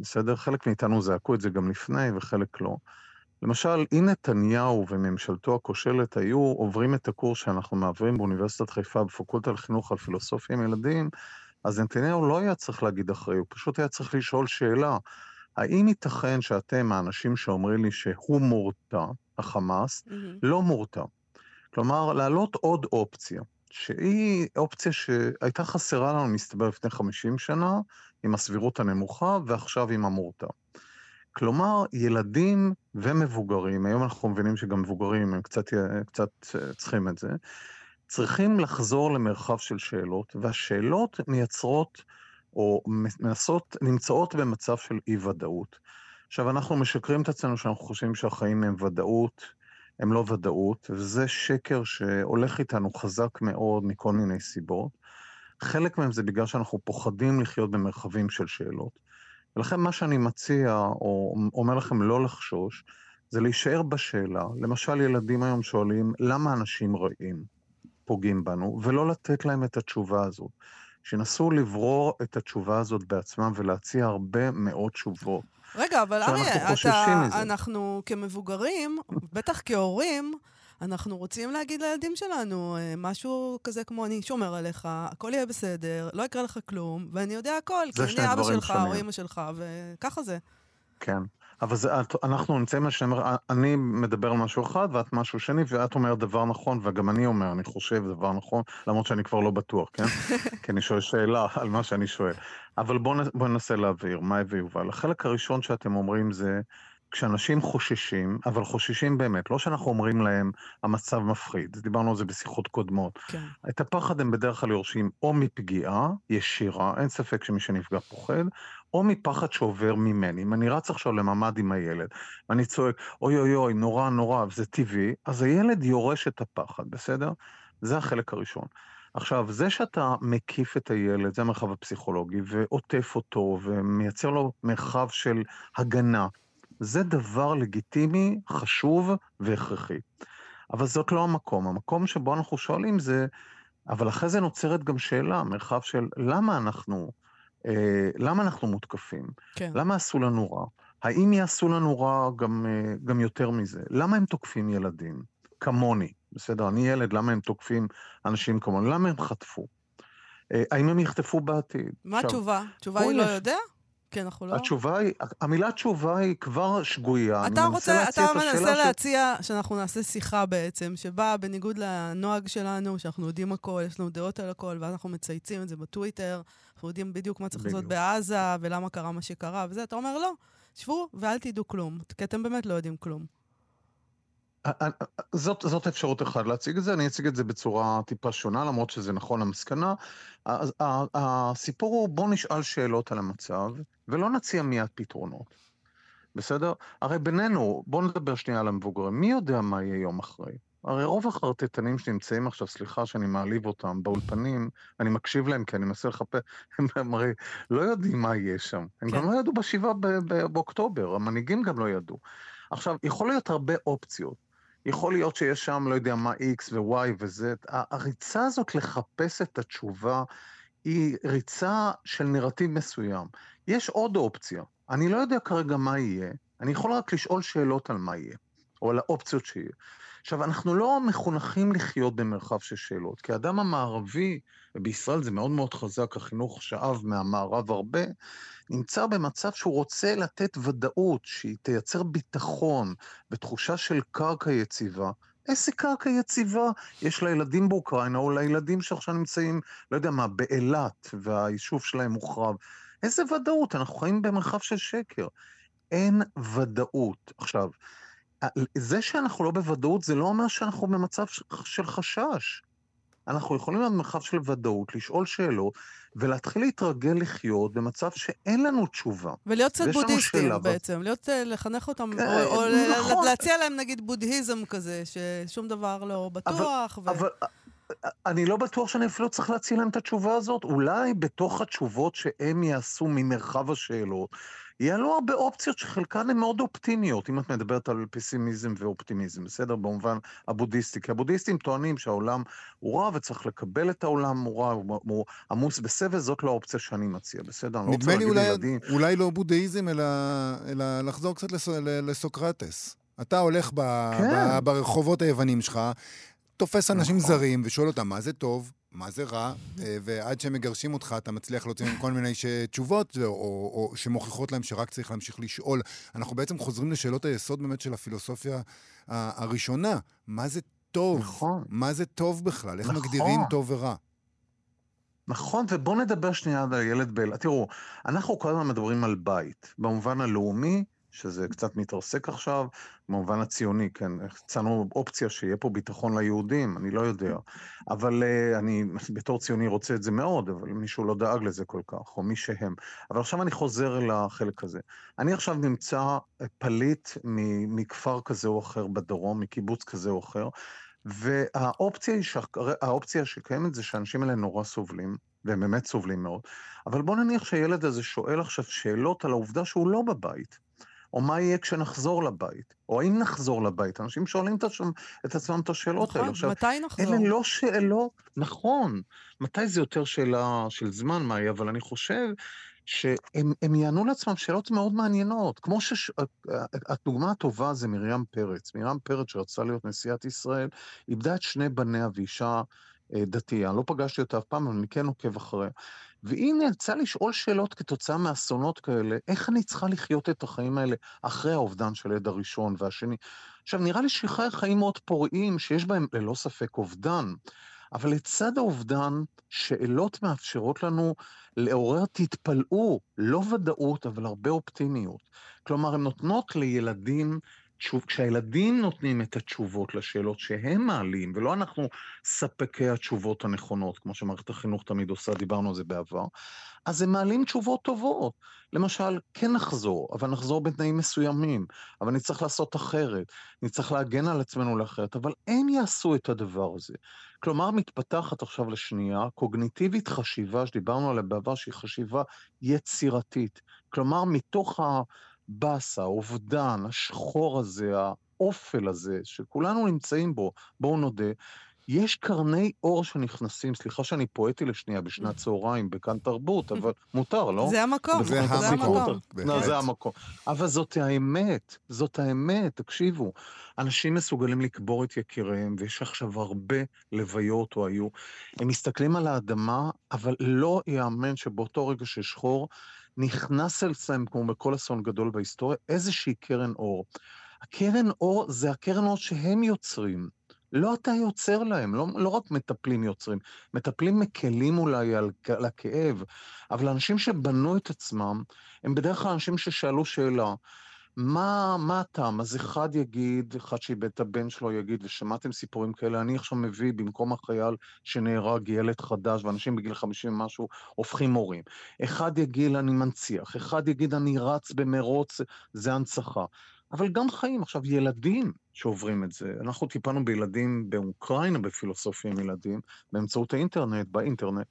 בסדר? חלק מאיתנו זעקו את זה גם לפני וחלק לא. למשל, אם נתניהו וממשלתו הכושלת היו עוברים את הקורס שאנחנו מעבירים באוניברסיטת חיפה בפקולטה לחינוך על פילוסופיה עם ילדים, אז נתניהו לא היה צריך להגיד אחרי, הוא פשוט היה צריך לשאול שאלה. האם ייתכן שאתם, האנשים שאומרים לי שהוא מורתע, החמאס, מהמם. לא מורתע? כלומר, להעלות עוד אופציה, שהיא אופציה שהייתה חסרה לנו, מסתבר, לפני 50 שנה, עם הסבירות הנמוכה, ועכשיו עם המורתע. כלומר, ילדים ומבוגרים, היום אנחנו מבינים שגם מבוגרים הם קצת, קצת אה, צריכים את זה, צריכים לחזור למרחב של שאלות, והשאלות מייצרות או מנסות, נמצאות במצב של אי-ודאות. עכשיו, אנחנו משקרים את עצמנו שאנחנו חושבים שהחיים הם ודאות, הם לא ודאות, וזה שקר שהולך איתנו חזק מאוד מכל מיני סיבות. חלק מהם זה בגלל שאנחנו פוחדים לחיות במרחבים של שאלות. ולכן מה שאני מציע, או אומר לכם לא לחשוש, זה להישאר בשאלה. למשל, ילדים היום שואלים, למה אנשים רעים פוגעים בנו, ולא לתת להם את התשובה הזאת. שינסו לברור את התשובה הזאת בעצמם ולהציע הרבה מאוד תשובות. רגע, אבל אריה, אתה. אנחנו כמבוגרים, בטח כהורים, אנחנו רוצים להגיד לילדים שלנו אה, משהו כזה כמו, אני שומר עליך, הכל יהיה בסדר, לא יקרה לך כלום, ואני יודע הכל, כי אני אבא שלך או שונים. אמא שלך, וככה זה. כן. אבל זה, את, אנחנו נמצאים על אומר, אני מדבר על משהו אחד ואת משהו שני, ואת אומרת דבר נכון, וגם אני אומר, אני חושב דבר נכון, למרות שאני כבר לא בטוח, כן? כי אני שואל שאלה על מה שאני שואל. אבל בואו בוא ננסה להבהיר, מה הביא יובל? החלק הראשון שאתם אומרים זה, כשאנשים חוששים, אבל חוששים באמת, לא שאנחנו אומרים להם, המצב מפחיד, דיברנו על זה בשיחות קודמות. כן. את הפחד הם בדרך כלל יורשים או מפגיעה ישירה, אין ספק שמי שנפגע פוחד, או מפחד שעובר ממני. אם אני רץ עכשיו לממ"ד עם הילד, ואני צועק, אוי אוי אוי, נורא נורא, וזה טבעי, אז הילד יורש את הפחד, בסדר? זה החלק הראשון. עכשיו, זה שאתה מקיף את הילד, זה המרחב הפסיכולוגי, ועוטף אותו, ומייצר לו מרחב של הגנה, זה דבר לגיטימי, חשוב והכרחי. אבל זאת לא המקום. המקום שבו אנחנו שואלים זה, אבל אחרי זה נוצרת גם שאלה, מרחב של למה אנחנו, אה, למה אנחנו מותקפים? כן. למה עשו לנו רע? האם יעשו לנו רע גם, אה, גם יותר מזה? למה הם תוקפים ילדים? כמוני, בסדר? אני ילד, למה הם תוקפים אנשים כמוני? למה הם חטפו? אה, האם הם יחטפו בעתיד? מה התשובה? התשובה היא לא יודע? כן, אנחנו לא... התשובה היא, המילה תשובה היא כבר שגויה. אתה רוצה, אתה מנסה ש- להציע שאנחנו נעשה שיחה בעצם, שבה בניגוד לנוהג שלנו, שאנחנו יודעים הכל, יש לנו דעות על הכל, ואז אנחנו מצייצים את זה בטוויטר, אנחנו יודעים בדיוק מה צריך לעשות. בעזה, ולמה קרה מה שקרה, וזה, אתה אומר, לא, שבו ואל תדעו כלום, כי אתם באמת לא יודעים כלום. אה, זאת, זאת אפשרות אחת להציג את זה, אני אציג את זה בצורה טיפה שונה, למרות שזה נכון למסקנה. הסיפור הוא, בוא נשאל שאלות על המצב, ולא נציע מיד פתרונות. בסדר? הרי בינינו, בואו נדבר שנייה על המבוגרים, מי יודע מה יהיה יום אחרי? הרי רוב החרטטנים שנמצאים עכשיו, סליחה שאני מעליב אותם, באולפנים, אני מקשיב להם כי אני מנסה לחפש, הם הרי לא יודעים מה יהיה שם. הם כן. גם לא ידעו בשבעה באוקטובר, המנהיגים גם לא ידעו. עכשיו, יכול להיות הרבה אופציות. יכול להיות שיש שם, לא יודע מה, X ו-Y ו-Z. הריצה הזאת לחפש את התשובה היא ריצה של נרטיב מסוים. יש עוד אופציה. אני לא יודע כרגע מה יהיה, אני יכול רק לשאול שאלות על מה יהיה, או על האופציות שיהיה. עכשיו, אנחנו לא מחונכים לחיות במרחב של שאלות, כי האדם המערבי, ובישראל זה מאוד מאוד חזק, החינוך שאב מהמערב הרבה, נמצא במצב שהוא רוצה לתת ודאות, שהיא תייצר ביטחון ותחושה של קרקע יציבה. איזה קרקע יציבה יש לילדים באוקראינה, או לילדים שעכשיו נמצאים, לא יודע מה, באילת, והיישוב שלהם מוחרב. איזה ודאות? אנחנו חיים במרחב של שקר. אין ודאות. עכשיו, זה שאנחנו לא בוודאות, זה לא אומר שאנחנו במצב של חשש. אנחנו יכולים במרחב של ודאות, לשאול שאלות, ולהתחיל להתרגל לחיות במצב שאין לנו תשובה. ולהיות קצת בודהיסטים שאלה, בעצם, להיות, אה, לחנך אותם, כן, או, או נכון. להציע להם נגיד בודהיזם כזה, ששום דבר לא בטוח, ו... אבל אני לא בטוח שאני אפילו צריך להציע להם את התשובה הזאת. אולי בתוך התשובות שהם יעשו ממרחב השאלות, יעלו הרבה אופציות שחלקן הן מאוד אופטימיות, אם את מדברת על פסימיזם ואופטימיזם, בסדר? במובן הבודהיסטי. כי הבודהיסטים טוענים שהעולם הוא רע וצריך לקבל את העולם הוא רע, הוא, עמוס בסבל, זאת לא האופציה שאני מציע, בסדר? אני לא נדמה לי אולי, לילדים... אולי לא בודהיזם, אלא, אלא לחזור קצת לס, לסוקרטס. אתה הולך ב, כן. ב, ברחובות היוונים שלך, תופס אנשים נכון. זרים ושואל אותם מה זה טוב, מה זה רע, אה, ועד שהם מגרשים אותך, אתה מצליח להוציא מהם כל מיני. תשובות, או, או, שמוכיחות להם שרק צריך להמשיך לשאול. אנחנו בעצם חוזרים לשאלות היסוד באמת של הפילוסופיה הראשונה. מה זה טוב? נכון. מה זה טוב בכלל? איך נכון. מגדירים טוב ורע? נכון, ובואו נדבר שנייה על הילד באילת. תראו, אנחנו כל הזמן מדברים על בית, במובן הלאומי, שזה קצת מתרסק עכשיו, במובן הציוני, כן, הצענו אופציה שיהיה פה ביטחון ליהודים, אני לא יודע. אבל uh, אני בתור ציוני רוצה את זה מאוד, אבל מישהו לא דאג לזה כל כך, או מי שהם. אבל עכשיו אני חוזר אל החלק הזה. אני עכשיו נמצא פליט מכפר כזה או אחר בדרום, מקיבוץ כזה או אחר, והאופציה היא, שה- האופציה שקיימת זה שהאנשים האלה נורא סובלים, והם באמת סובלים מאוד. אבל בוא נניח שהילד הזה שואל עכשיו שאלות על העובדה שהוא לא בבית. או מה יהיה כשנחזור לבית, או האם נחזור לבית. אנשים שואלים את, השם, את עצמם את השאלות נכון, האלה. עכשיו, מתי נחזור? אלה לא שאלות, נכון. מתי זה יותר שאלה של זמן, מאי, אבל אני חושב שהם הם יענו לעצמם שאלות מאוד מעניינות. כמו שהדוגמה הטובה זה מרים פרץ. מרים פרץ, שרצתה להיות נשיאת ישראל, איבדה את שני בניה ואישה אה, דתייה. לא פגשתי אותה אף פעם, אבל אני כן עוקב אחריה. והיא נאלצה לשאול שאלות כתוצאה מאסונות כאלה, איך אני צריכה לחיות את החיים האלה אחרי האובדן של עד הראשון והשני. עכשיו, נראה לי שחי חיים מאוד פוריים, שיש בהם ללא ספק אובדן, אבל לצד האובדן, שאלות מאפשרות לנו לעורר, תתפלאו, לא ודאות, אבל הרבה אופטימיות. כלומר, הן נותנות לילדים תשוב, כשהילדים נותנים את התשובות לשאלות שהם מעלים, ולא אנחנו ספקי התשובות הנכונות, כמו שמערכת החינוך תמיד עושה, דיברנו על זה בעבר, אז הם מעלים תשובות טובות. למשל, כן נחזור, אבל נחזור בתנאים מסוימים, אבל נצטרך לעשות אחרת, נצטרך להגן על עצמנו לאחרת, אבל הם יעשו את הדבר הזה. כלומר, מתפתחת עכשיו לשנייה קוגניטיבית חשיבה, שדיברנו עליה בעבר, שהיא חשיבה יצירתית. כלומר, מתוך ה... הבאסה, האובדן, השחור הזה, האופל הזה, שכולנו נמצאים בו, בואו נודה, יש קרני אור שנכנסים, סליחה שאני פואטי לשנייה בשנת צהריים בכאן תרבות, אבל מותר, לא? זה המקום, זה המקום. לא, זה המקום. אבל זאת האמת, זאת האמת, תקשיבו. אנשים מסוגלים לקבור את יקיריהם, ויש עכשיו הרבה לוויות או היו. הם מסתכלים על האדמה, אבל לא ייאמן שבאותו רגע של שחור, נכנס אצלם, כמו בכל אסון גדול בהיסטוריה, איזושהי קרן אור. הקרן אור זה הקרן אור שהם יוצרים. לא אתה יוצר להם, לא, לא רק מטפלים יוצרים, מטפלים מקלים אולי על, על הכאב, אבל אנשים שבנו את עצמם, הם בדרך כלל אנשים ששאלו שאלה, מה, מה הטעם? אז אחד יגיד, אחד שאיבד את הבן שלו יגיד, ושמעתם סיפורים כאלה, אני עכשיו מביא במקום החייל שנהרג ילד חדש, ואנשים בגיל 50 ומשהו הופכים מורים. אחד יגיד, אני מנציח, אחד יגיד, אני רץ במרוץ, זה הנצחה. אבל גם חיים. עכשיו, ילדים שעוברים את זה, אנחנו טיפלנו בילדים באוקראינה בפילוסופיה עם ילדים, באמצעות האינטרנט, באינטרנט.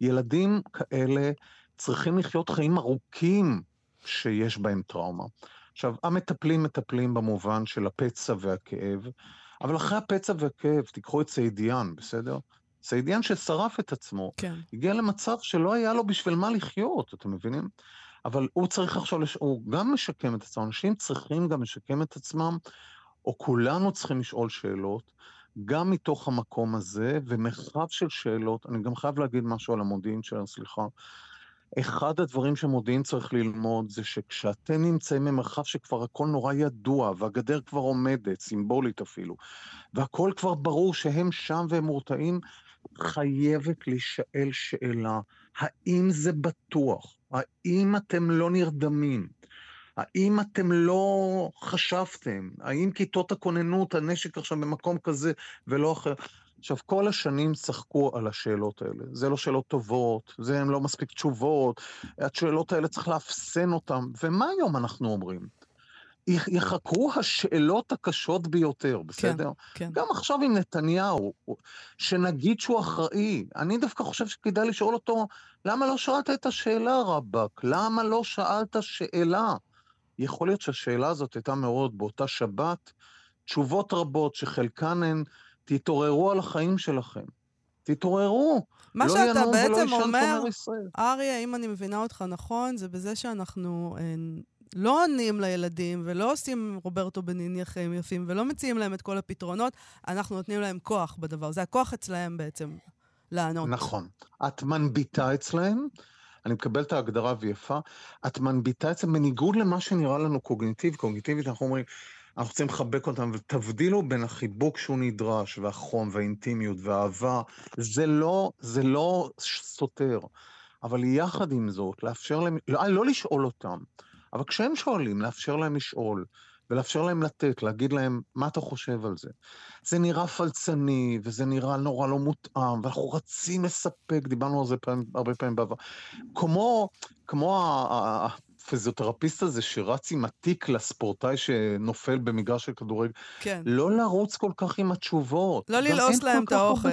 ילדים כאלה צריכים לחיות חיים ארוכים שיש בהם טראומה. עכשיו, המטפלים מטפלים במובן של הפצע והכאב, אבל אחרי הפצע והכאב, תיקחו את סעידיאן, בסדר? סעידיאן ששרף את עצמו, כן. הגיע למצב שלא היה לו בשביל מה לחיות, אתם מבינים? אבל הוא צריך עכשיו, לש... הוא גם משקם את עצמם, אנשים צריכים גם לשקם את עצמם, או כולנו צריכים לשאול שאלות, גם מתוך המקום הזה, ומרחב של שאלות, אני גם חייב להגיד משהו על המודיעין שלנו, סליחה. אחד הדברים שמודיעין צריך ללמוד זה שכשאתם נמצאים במרחב שכבר הכל נורא ידוע, והגדר כבר עומדת, סימבולית אפילו, והכל כבר ברור שהם שם והם מורתעים, חייבת להישאל שאלה, האם זה בטוח? האם אתם לא נרדמים? האם אתם לא חשבתם? האם כיתות הכוננות, הנשק עכשיו במקום כזה ולא אחר? עכשיו, כל השנים צחקו על השאלות האלה. זה לא שאלות טובות, זה הם לא מספיק תשובות, השאלות האלה צריך לאפסן אותן. ומה היום אנחנו אומרים? יחקרו השאלות הקשות ביותר, בסדר? כן, כן. גם עכשיו עם נתניהו, שנגיד שהוא אחראי, אני דווקא חושב שכדאי לשאול אותו, למה לא שאלת את השאלה, רבאק? למה לא שאלת שאלה? יכול להיות שהשאלה הזאת הייתה מאוד באותה שבת, תשובות רבות שחלקן הן, תתעוררו על החיים שלכם. תתעוררו. מה לא שאתה בעצם אומר. אריה, אם אני מבינה אותך נכון, זה בזה שאנחנו אה, לא עונים לילדים ולא עושים רוברטו בניני חיים יפים ולא מציעים להם את כל הפתרונות, אנחנו נותנים להם כוח בדבר. זה הכוח אצלהם בעצם לענות. נכון. את מנביטה אצלהם, אני מקבל את ההגדרה ויפה, את מנביטה אצלם בניגוד למה שנראה לנו קוגניטיב, קוגניטיבית אנחנו אומרים, אנחנו צריכים לחבק אותם, ותבדילו בין החיבוק שהוא נדרש, והחום, והאינטימיות, והאהבה, זה לא, זה לא סותר. אבל יחד עם זאת, לאפשר להם, לא, לא לשאול אותם, אבל כשהם שואלים, לאפשר להם לשאול, ולאפשר להם לתת, להגיד להם, מה אתה חושב על זה? זה נראה פלצני, וזה נראה נורא לא מותאם, ואנחנו רצים לספק, דיברנו על זה פעם, הרבה פעמים בעבר. כמו, כמו הפיזיותרפיסט הזה שרץ עם התיק לספורטאי שנופל במגרש של כדורגל, כן. לא לרוץ כל כך עם התשובות. לא ללעוס להם את האוכל.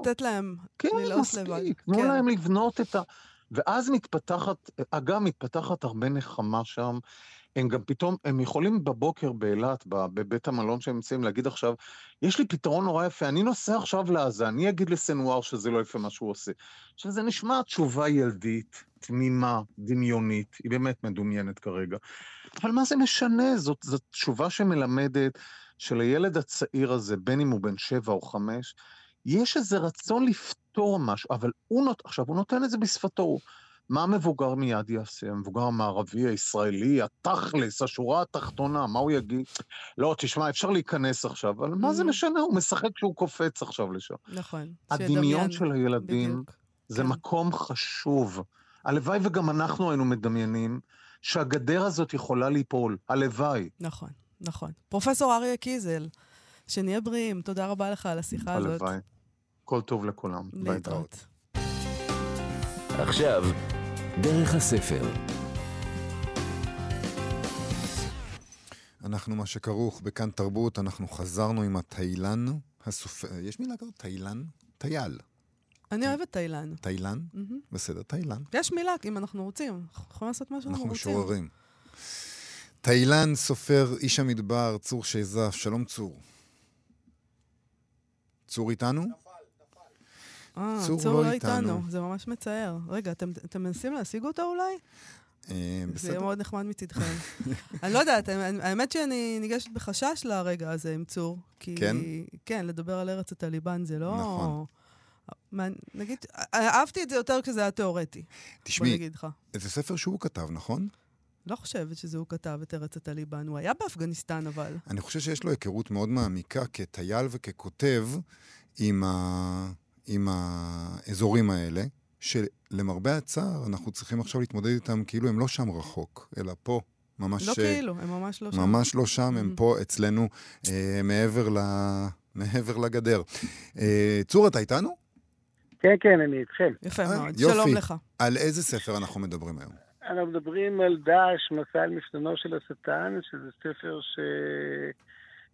לתת להם כן, ללעוס לבד. מספיק, תנו כן. להם לבנות את ה... ואז מתפתחת, אגב, מתפתחת הרבה נחמה שם. הם גם פתאום, הם יכולים בבוקר באילת, בבית המלון שהם נמצאים, להגיד עכשיו, יש לי פתרון נורא יפה, אני נוסע עכשיו לעזה, אני אגיד לסנוואר שזה לא יפה מה שהוא עושה. עכשיו, זה נשמע תשובה ילדית, תמימה, דמיונית, היא באמת מדומיינת כרגע. אבל מה זה משנה? זאת, זאת תשובה שמלמדת שלילד הצעיר הזה, בין אם הוא בן שבע או חמש, יש איזה רצון לפתור משהו, אבל הוא נות... עכשיו, הוא נותן את זה בשפתו. מה המבוגר מיד יעשה? המבוגר המערבי, הישראלי, התכלס, השורה התחתונה, מה הוא יגיד? לא, תשמע, אפשר להיכנס עכשיו, אבל מה זה Mhm. משנה? הוא משחק כשהוא קופץ עכשיו לשם. נכון. הדמיון. של הילדים בדיוק. זה כן. מקום חשוב. הלוואי וגם אנחנו היינו מדמיינים שהגדר הזאת יכולה ליפול. הלוואי. נכון, נכון. פרופסור אריה קיזל, שנהיה בריאים, תודה רבה לך על השיחה הזאת. הלוואי. כל טוב לכולם. ביי ביי. להתראות. עכשיו, דרך הספר. אנחנו מה שכרוך בכאן תרבות, אנחנו חזרנו עם התיילן הסופר... יש מילה כזאת? תיילן? טייל. אני אוהבת תיילן. תיילן? בסדר, תיילן. יש מילה, אם אנחנו רוצים. אנחנו יכולים לעשות מה שאנחנו אנחנו רוצים. משוררים. תיילן, סופר, איש המדבר, צור שזף, שלום צור. צור איתנו? אה, צור צור לא לא איתנו. איתנו, זה ממש מצער. רגע, אתם אתם מנסים להשיג אותו אולי? אה, זה יהיה. מאוד נחמד מצידכם. אני לא יודעת, האמת- שאני ניגשת בחשש לרגע הזה עם צור. כי... כן? כן, לדבר על ארץ הטליבן זה לא... נכון. מה, נגיד, אהבתי את זה יותר כשזה היה תיאורטי. תשמעי. זה ספר שהוא כתב, נכון? לא חושבת שזה הוא כתב את ארץ הטליבן. הוא היה באפגניסטן, אבל. אני חושב שיש לו היכרות מאוד מעמיקה כטייל וככותב עם, ה... עם האזורים האלה, שלמרבה הצער, אנחנו צריכים עכשיו להתמודד איתם כאילו הם לא שם רחוק, אלא פה, ממש... לא כאילו, הם ממש לא שם. ממש לא שם, הם Mhm. פה אצלנו, אה, מעבר, ל... מעבר לגדר. אה, צור, אתה איתנו? כן, כן, אני איתכם. יפה אה, מאוד. יופי. שלום לך. על איזה ספר אנחנו מדברים היום? אנחנו מדברים על דאעש, מסע על מפתנו של השטן, שזה ספר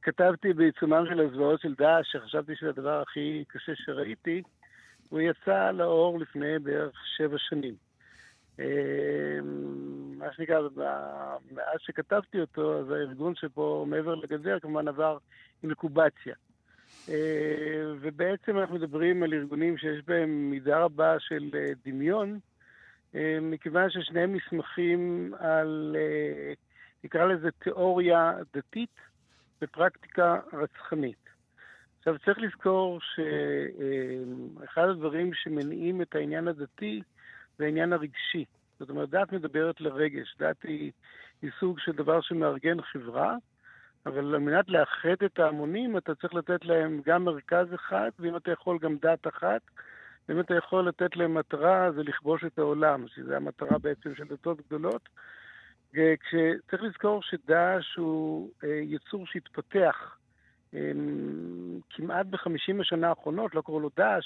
שכתבתי בעיצומם של הזוועות של דאעש, שחשבתי שזה הדבר הכי קשה שראיתי. הוא יצא לאור לפני בערך שבע שנים. אה, מה שנקרא, מאז שכתבתי אותו, אז הארגון שפה מעבר לגדר כמובן עבר אינקובציה. אה, ובעצם אנחנו מדברים על ארגונים שיש בהם מידה רבה של אה, דמיון, אה, מכיוון ששניהם נסמכים על, אה, נקרא לזה תיאוריה דתית ופרקטיקה רצחנית. עכשיו, צריך לזכור שאחד הדברים שמניעים את העניין הדתי זה העניין הרגשי. זאת אומרת, דת מדברת לרגש. דת היא, היא סוג של דבר שמארגן חברה, אבל על מנת לאחד את ההמונים, אתה צריך לתת להם גם מרכז אחד, ואם אתה יכול גם דת אחת, ואם אתה יכול לתת להם מטרה, זה לכבוש את העולם, שזו המטרה בעצם של דתות גדולות. כשצריך לזכור שדאעש הוא אה, יצור שהתפתח אה, כמעט בחמישים השנה האחרונות, לא קראו לו דאעש,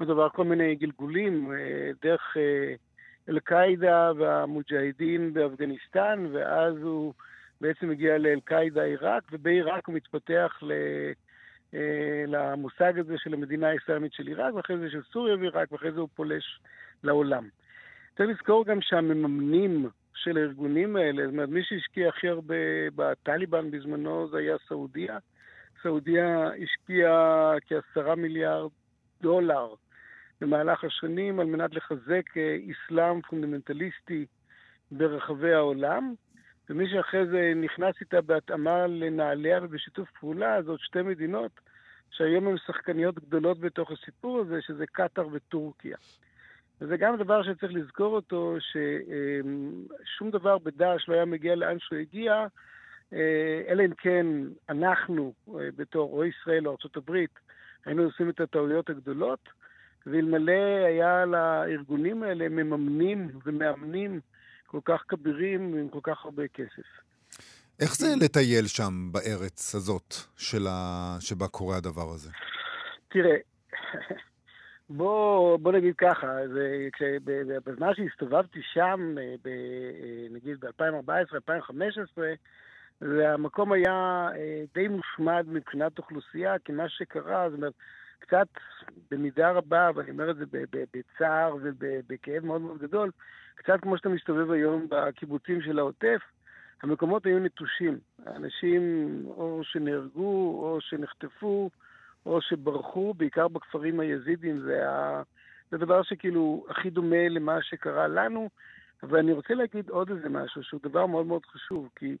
מדובר כל מיני גלגולים, אה, דרך אה, אל-קאעידה והמוג'אהידין באפגניסטן, ואז הוא בעצם הגיע לאל-קאעידה עיראק, ובעיראק הוא מתפתח ל... אה, למושג הזה של המדינה האסלאמית של עיראק, ואחרי זה של סוריה ועיראק, ואחרי זה הוא פולש לעולם. צריך לזכור גם שהמממנים של הארגונים האלה, זאת אומרת, מי שהשקיע הכי הרבה בטליבן בזמנו זה היה סעודיה. סעודיה השקיעה כעשרה מיליארד דולר במהלך השנים על מנת לחזק אה, אסלאם פונדמנטליסטי ברחבי העולם. ומי שאחרי זה נכנס איתה בהתאמה לנעליה ובשיתוף פעולה, זאת שתי מדינות שהיום הן שחקניות גדולות בתוך הסיפור הזה, שזה קטאר וטורקיה. וזה גם דבר שצריך לזכור אותו, ששום דבר בדאעש לא היה מגיע לאן שהוא הגיע, אלא אם כן אנחנו, בתור או ישראל או ארה"ב, היינו עושים את הטעויות הגדולות, ואלמלא היה לארגונים האלה מממנים ומאמנים כל כך כבירים ועם כל כך הרבה כסף. איך זה לטייל שם בארץ הזאת שלה, שבה קורה הדבר הזה? תראה, בוא, בוא נגיד ככה, זה, בזמן שהסתובבתי שם, אה, ב, אה, נגיד ב-2014-2015, והמקום היה אה, די מושמד מבחינת אוכלוסייה, כי מה שקרה, זאת אומרת, קצת במידה רבה, ואני אומר את זה בצער ובכאב מאוד מאוד גדול, קצת כמו שאתה מסתובב היום בקיבוצים של העוטף, המקומות היו נטושים. אנשים או שנהרגו או שנחטפו או שברחו, בעיקר בכפרים היזידיים, זה, היה, זה דבר שכאילו הכי דומה למה שקרה לנו. אבל אני רוצה להגיד עוד איזה משהו, שהוא דבר מאוד מאוד חשוב, כי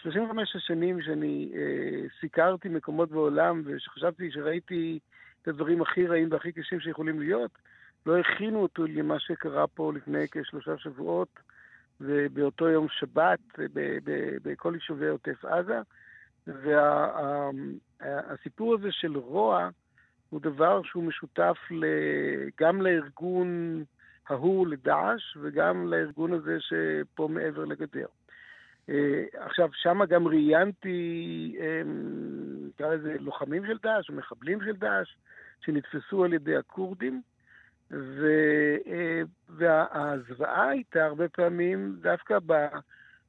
35 השנים שאני אה, סיקרתי מקומות בעולם, ושחשבתי שראיתי את הדברים הכי רעים והכי קשים שיכולים להיות, לא הכינו אותו למה שקרה פה לפני כשלושה שבועות, ובאותו יום שבת, בכל יישובי עוטף עזה. והסיפור הזה של רוע הוא דבר שהוא משותף גם לארגון ההוא, לדאעש, וגם לארגון הזה שפה מעבר לגדר. אה, עכשיו, שם גם ראיינתי, אמ, נקרא לזה, לוחמים של דאעש, מחבלים של דאעש, שנתפסו על ידי הכורדים, ו, אה, והזוועה הייתה הרבה פעמים דווקא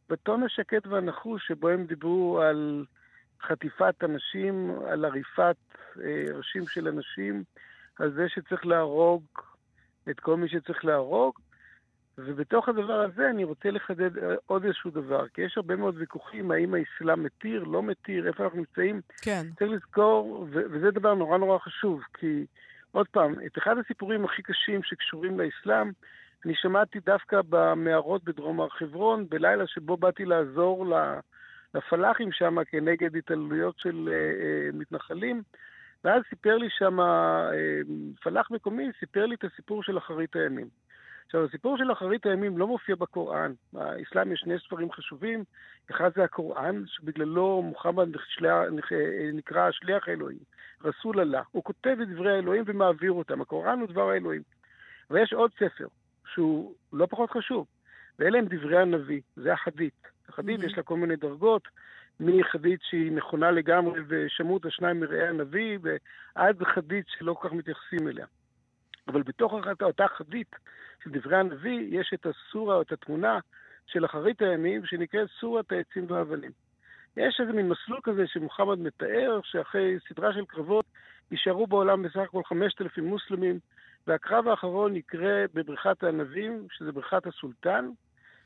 בטון השקט והנחוש שבו הם דיברו על חטיפת אנשים, על עריפת אה, ראשים של אנשים, על זה שצריך להרוג את כל מי שצריך להרוג. ובתוך הדבר הזה אני רוצה לחדד עוד איזשהו דבר, כי יש הרבה מאוד ויכוחים האם האסלאם מתיר, לא מתיר, איפה אנחנו נמצאים. כן. צריך לזכור, ו- וזה דבר נורא נורא חשוב, כי עוד פעם, את אחד הסיפורים הכי קשים שקשורים לאסלאם, אני שמעתי דווקא במערות בדרום הר חברון, בלילה שבו באתי לעזור לפלאחים שם כנגד התעללויות של אה, אה, מתנחלים. ואז סיפר לי שם, אה, פלאח מקומי סיפר לי את הסיפור של אחרית הימים. עכשיו, הסיפור של אחרית הימים לא מופיע בקוראן. באסלאם יש שני ספרים חשובים, אחד זה הקוראן, שבגללו מוחמד נקרא שליח האלוהים, רסול אללה. הוא כותב את דברי האלוהים ומעביר אותם. הקוראן הוא דבר האלוהים. ויש עוד ספר, שהוא לא פחות חשוב, ואלה הם דברי הנביא, זה החדית. החדית mm-hmm. יש לה כל מיני דרגות, מחדית שהיא נכונה לגמרי ושמעו את השניים מרעי הנביא, ועד חדית שלא כל כך מתייחסים אליה. אבל בתוך אותה חדית של דברי הנביא, יש את הסורה את התמונה של אחרית הימים, שנקראת סורת העצים והאבנים. יש איזה מין מסלול כזה שמוחמד מתאר, שאחרי סדרה של קרבות יישארו בעולם בסך הכל 5,000 מוסלמים, והקרב האחרון יקרה בבריכת הענבים, שזה בריכת הסולטן,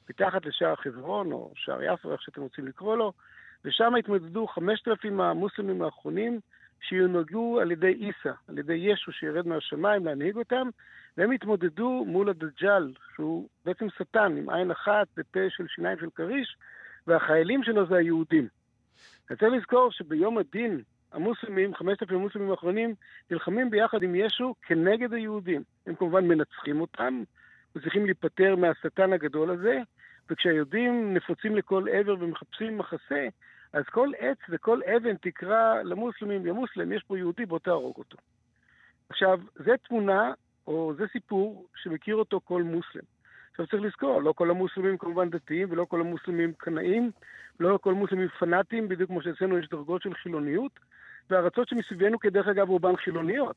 מתחת לשער חברון, או שער יפו, איך שאתם רוצים לקרוא לו, ושם התמודדו 5,000 המוסלמים האחרונים, שיונהגו על ידי עיסא, על ידי ישו שירד מהשמיים להנהיג אותם, והם התמודדו מול הדג'אל, שהוא בעצם שטן, עם עין אחת ופה של שיניים של כריש, והחיילים שלו זה היהודים. אני צריך לזכור שביום הדין, המוסלמים, חמשת אלפים המוסלמים האחרונים, נלחמים ביחד עם ישו כנגד היהודים. הם כמובן מנצחים אותם, וצריכים להיפטר מהשטן הגדול הזה, וכשהיהודים נפוצים לכל עבר ומחפשים מחסה, אז כל עץ וכל אבן תקרא למוסלמים, יא מוסלם, יש פה יהודי, בוא תהרוג אותו. עכשיו, זה תמונה, או זה סיפור, שמכיר אותו כל מוסלם. עכשיו צריך לזכור, לא כל המוסלמים כמובן דתיים, ולא כל המוסלמים קנאים, לא כל המוסלמים פנאטים, בדיוק כמו שאצלנו יש דרגות של חילוניות, והארצות שמסביבנו, כדרך אגב, רובן חילוניות.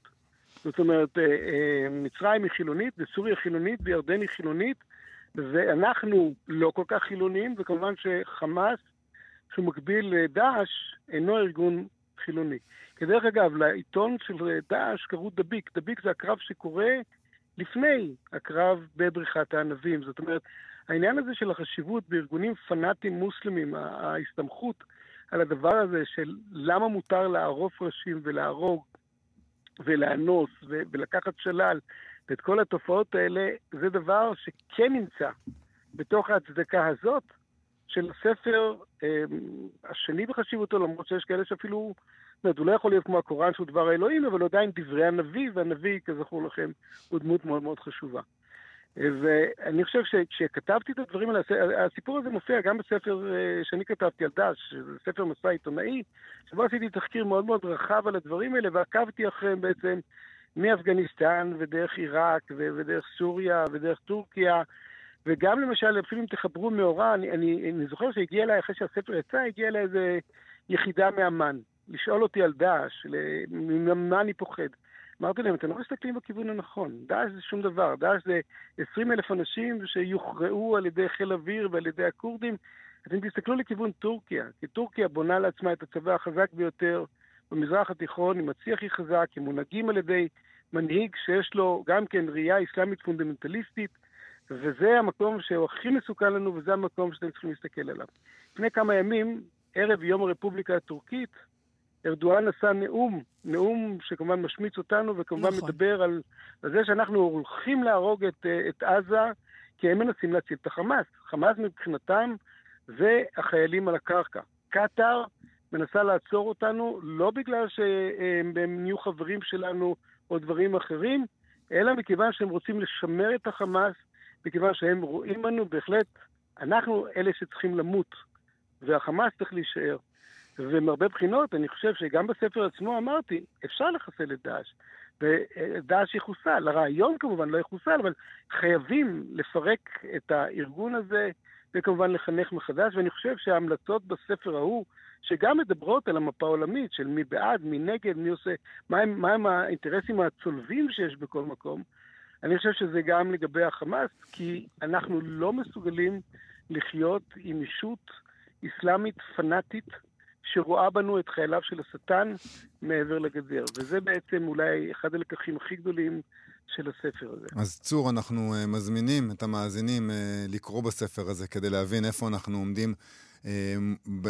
זאת אומרת, אה, אה, מצרים היא חילונית, וסוריה חילונית, וירדן היא חילונית, ואנחנו לא כל כך חילונים, וכמובן שחמאס, שהוא מקביל לדאעש, אינו ארגון חילוני. כדרך אגב, לעיתון של דאעש קראו דביק. דביק זה הקרב שקורה לפני הקרב בבריכת הענבים. זאת אומרת, העניין הזה של החשיבות בארגונים פנאטים מוסלמים, ההסתמכות על הדבר הזה של למה מותר לערוף ראשים ולהרוג ולאנוס ולקחת שלל ואת כל התופעות האלה, זה דבר שכן נמצא בתוך ההצדקה הזאת של הספר אה, השני בחשיבותו, למרות שיש כאלה שאפילו, זאת אומרת, הוא לא יכול להיות כמו הקוראן שהוא דבר האלוהים, אבל עדיין דברי הנביא, והנביא, כזכור לכם, הוא דמות מאוד מאוד חשובה. אה, ואני חושב שכשכתבתי את הדברים האלה, הסיפור הזה מופיע גם בספר אה, שאני כתבתי על דש, שזה ספר מסע עיתונאי, שבו עשיתי תחקיר מאוד מאוד רחב על הדברים האלה, ועקבתי אחריהם בעצם מאפגניסטן ודרך עיראק ודרך סוריה ודרך טורקיה, וגם למשל, אפילו אם תחברו מאורע, אני, אני, אני זוכר שהגיע אליי, אחרי שהספר יצא, הגיע אליי איזה יחידה מאמן, לשאול אותי על דאעש, ממה אני פוחד. אמרתי להם, אתם לא מסתכלים בכיוון הנכון. דאעש זה שום דבר. דאעש זה 20 אלף אנשים שיוכרעו על ידי חיל אוויר ועל ידי הכורדים. אתם תסתכלו לכיוון טורקיה, כי טורקיה בונה לעצמה את הצבא החזק ביותר במזרח התיכון, עם הצי הכי חזק, הם מונהגים על ידי מנהיג שיש לו גם כן ראייה אסלאמית פונדמנטליסטית, וזה המקום שהוא הכי מסוכן לנו, וזה המקום שאתם צריכים להסתכל עליו. לפני כמה ימים, ערב יום הרפובליקה הטורקית, ארדואן נשא נאום, נאום שכמובן משמיץ אותנו, וכמובן נכון. מדבר על, על זה שאנחנו הולכים להרוג את, את עזה, כי הם מנסים להציל את החמאס. חמאס מבחינתם זה החיילים על הקרקע. קטאר מנסה לעצור אותנו לא בגלל שהם נהיו חברים שלנו או דברים אחרים, אלא מכיוון שהם רוצים לשמר את החמאס, מכיוון שהם רואים בנו בהחלט, אנחנו אלה שצריכים למות, והחמאס צריך להישאר. ומהרבה בחינות, אני חושב שגם בספר עצמו אמרתי, אפשר לחסל את דאעש. ודאעש יחוסל. הרעיון כמובן לא יחוסל, אבל חייבים לפרק את הארגון הזה, וכמובן לחנך מחדש, ואני חושב שההמלצות בספר ההוא, שגם מדברות על המפה העולמית של מי בעד, מי נגד, מי עושה, מהם, מהם האינטרסים הצולבים שיש בכל מקום, אני חושב שזה גם לגבי החמאס, כי אנחנו לא מסוגלים לחיות עם אישות אסלאמית פנאטית שרואה בנו את חייליו של השטן מעבר לגדר. וזה בעצם אולי אחד הלקחים הכי גדולים של הספר הזה. אז צור, אנחנו uh, מזמינים את המאזינים uh, לקרוא בספר הזה כדי להבין איפה אנחנו עומדים, uh, uh,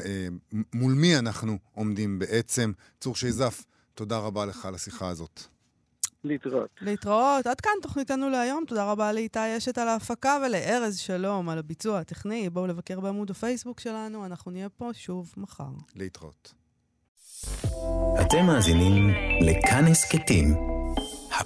מול מי אנחנו עומדים בעצם. צור שייזף, תודה רבה לך על השיחה הזאת. להתראות. להתראות. עד כאן תוכניתנו להיום. תודה רבה לאיתי אשת על ההפקה ולארז שלום על הביצוע הטכני. בואו לבקר בעמוד הפייסבוק שלנו, אנחנו נהיה פה שוב מחר. להתראות. אתם מאזינים לכאן הסכתים,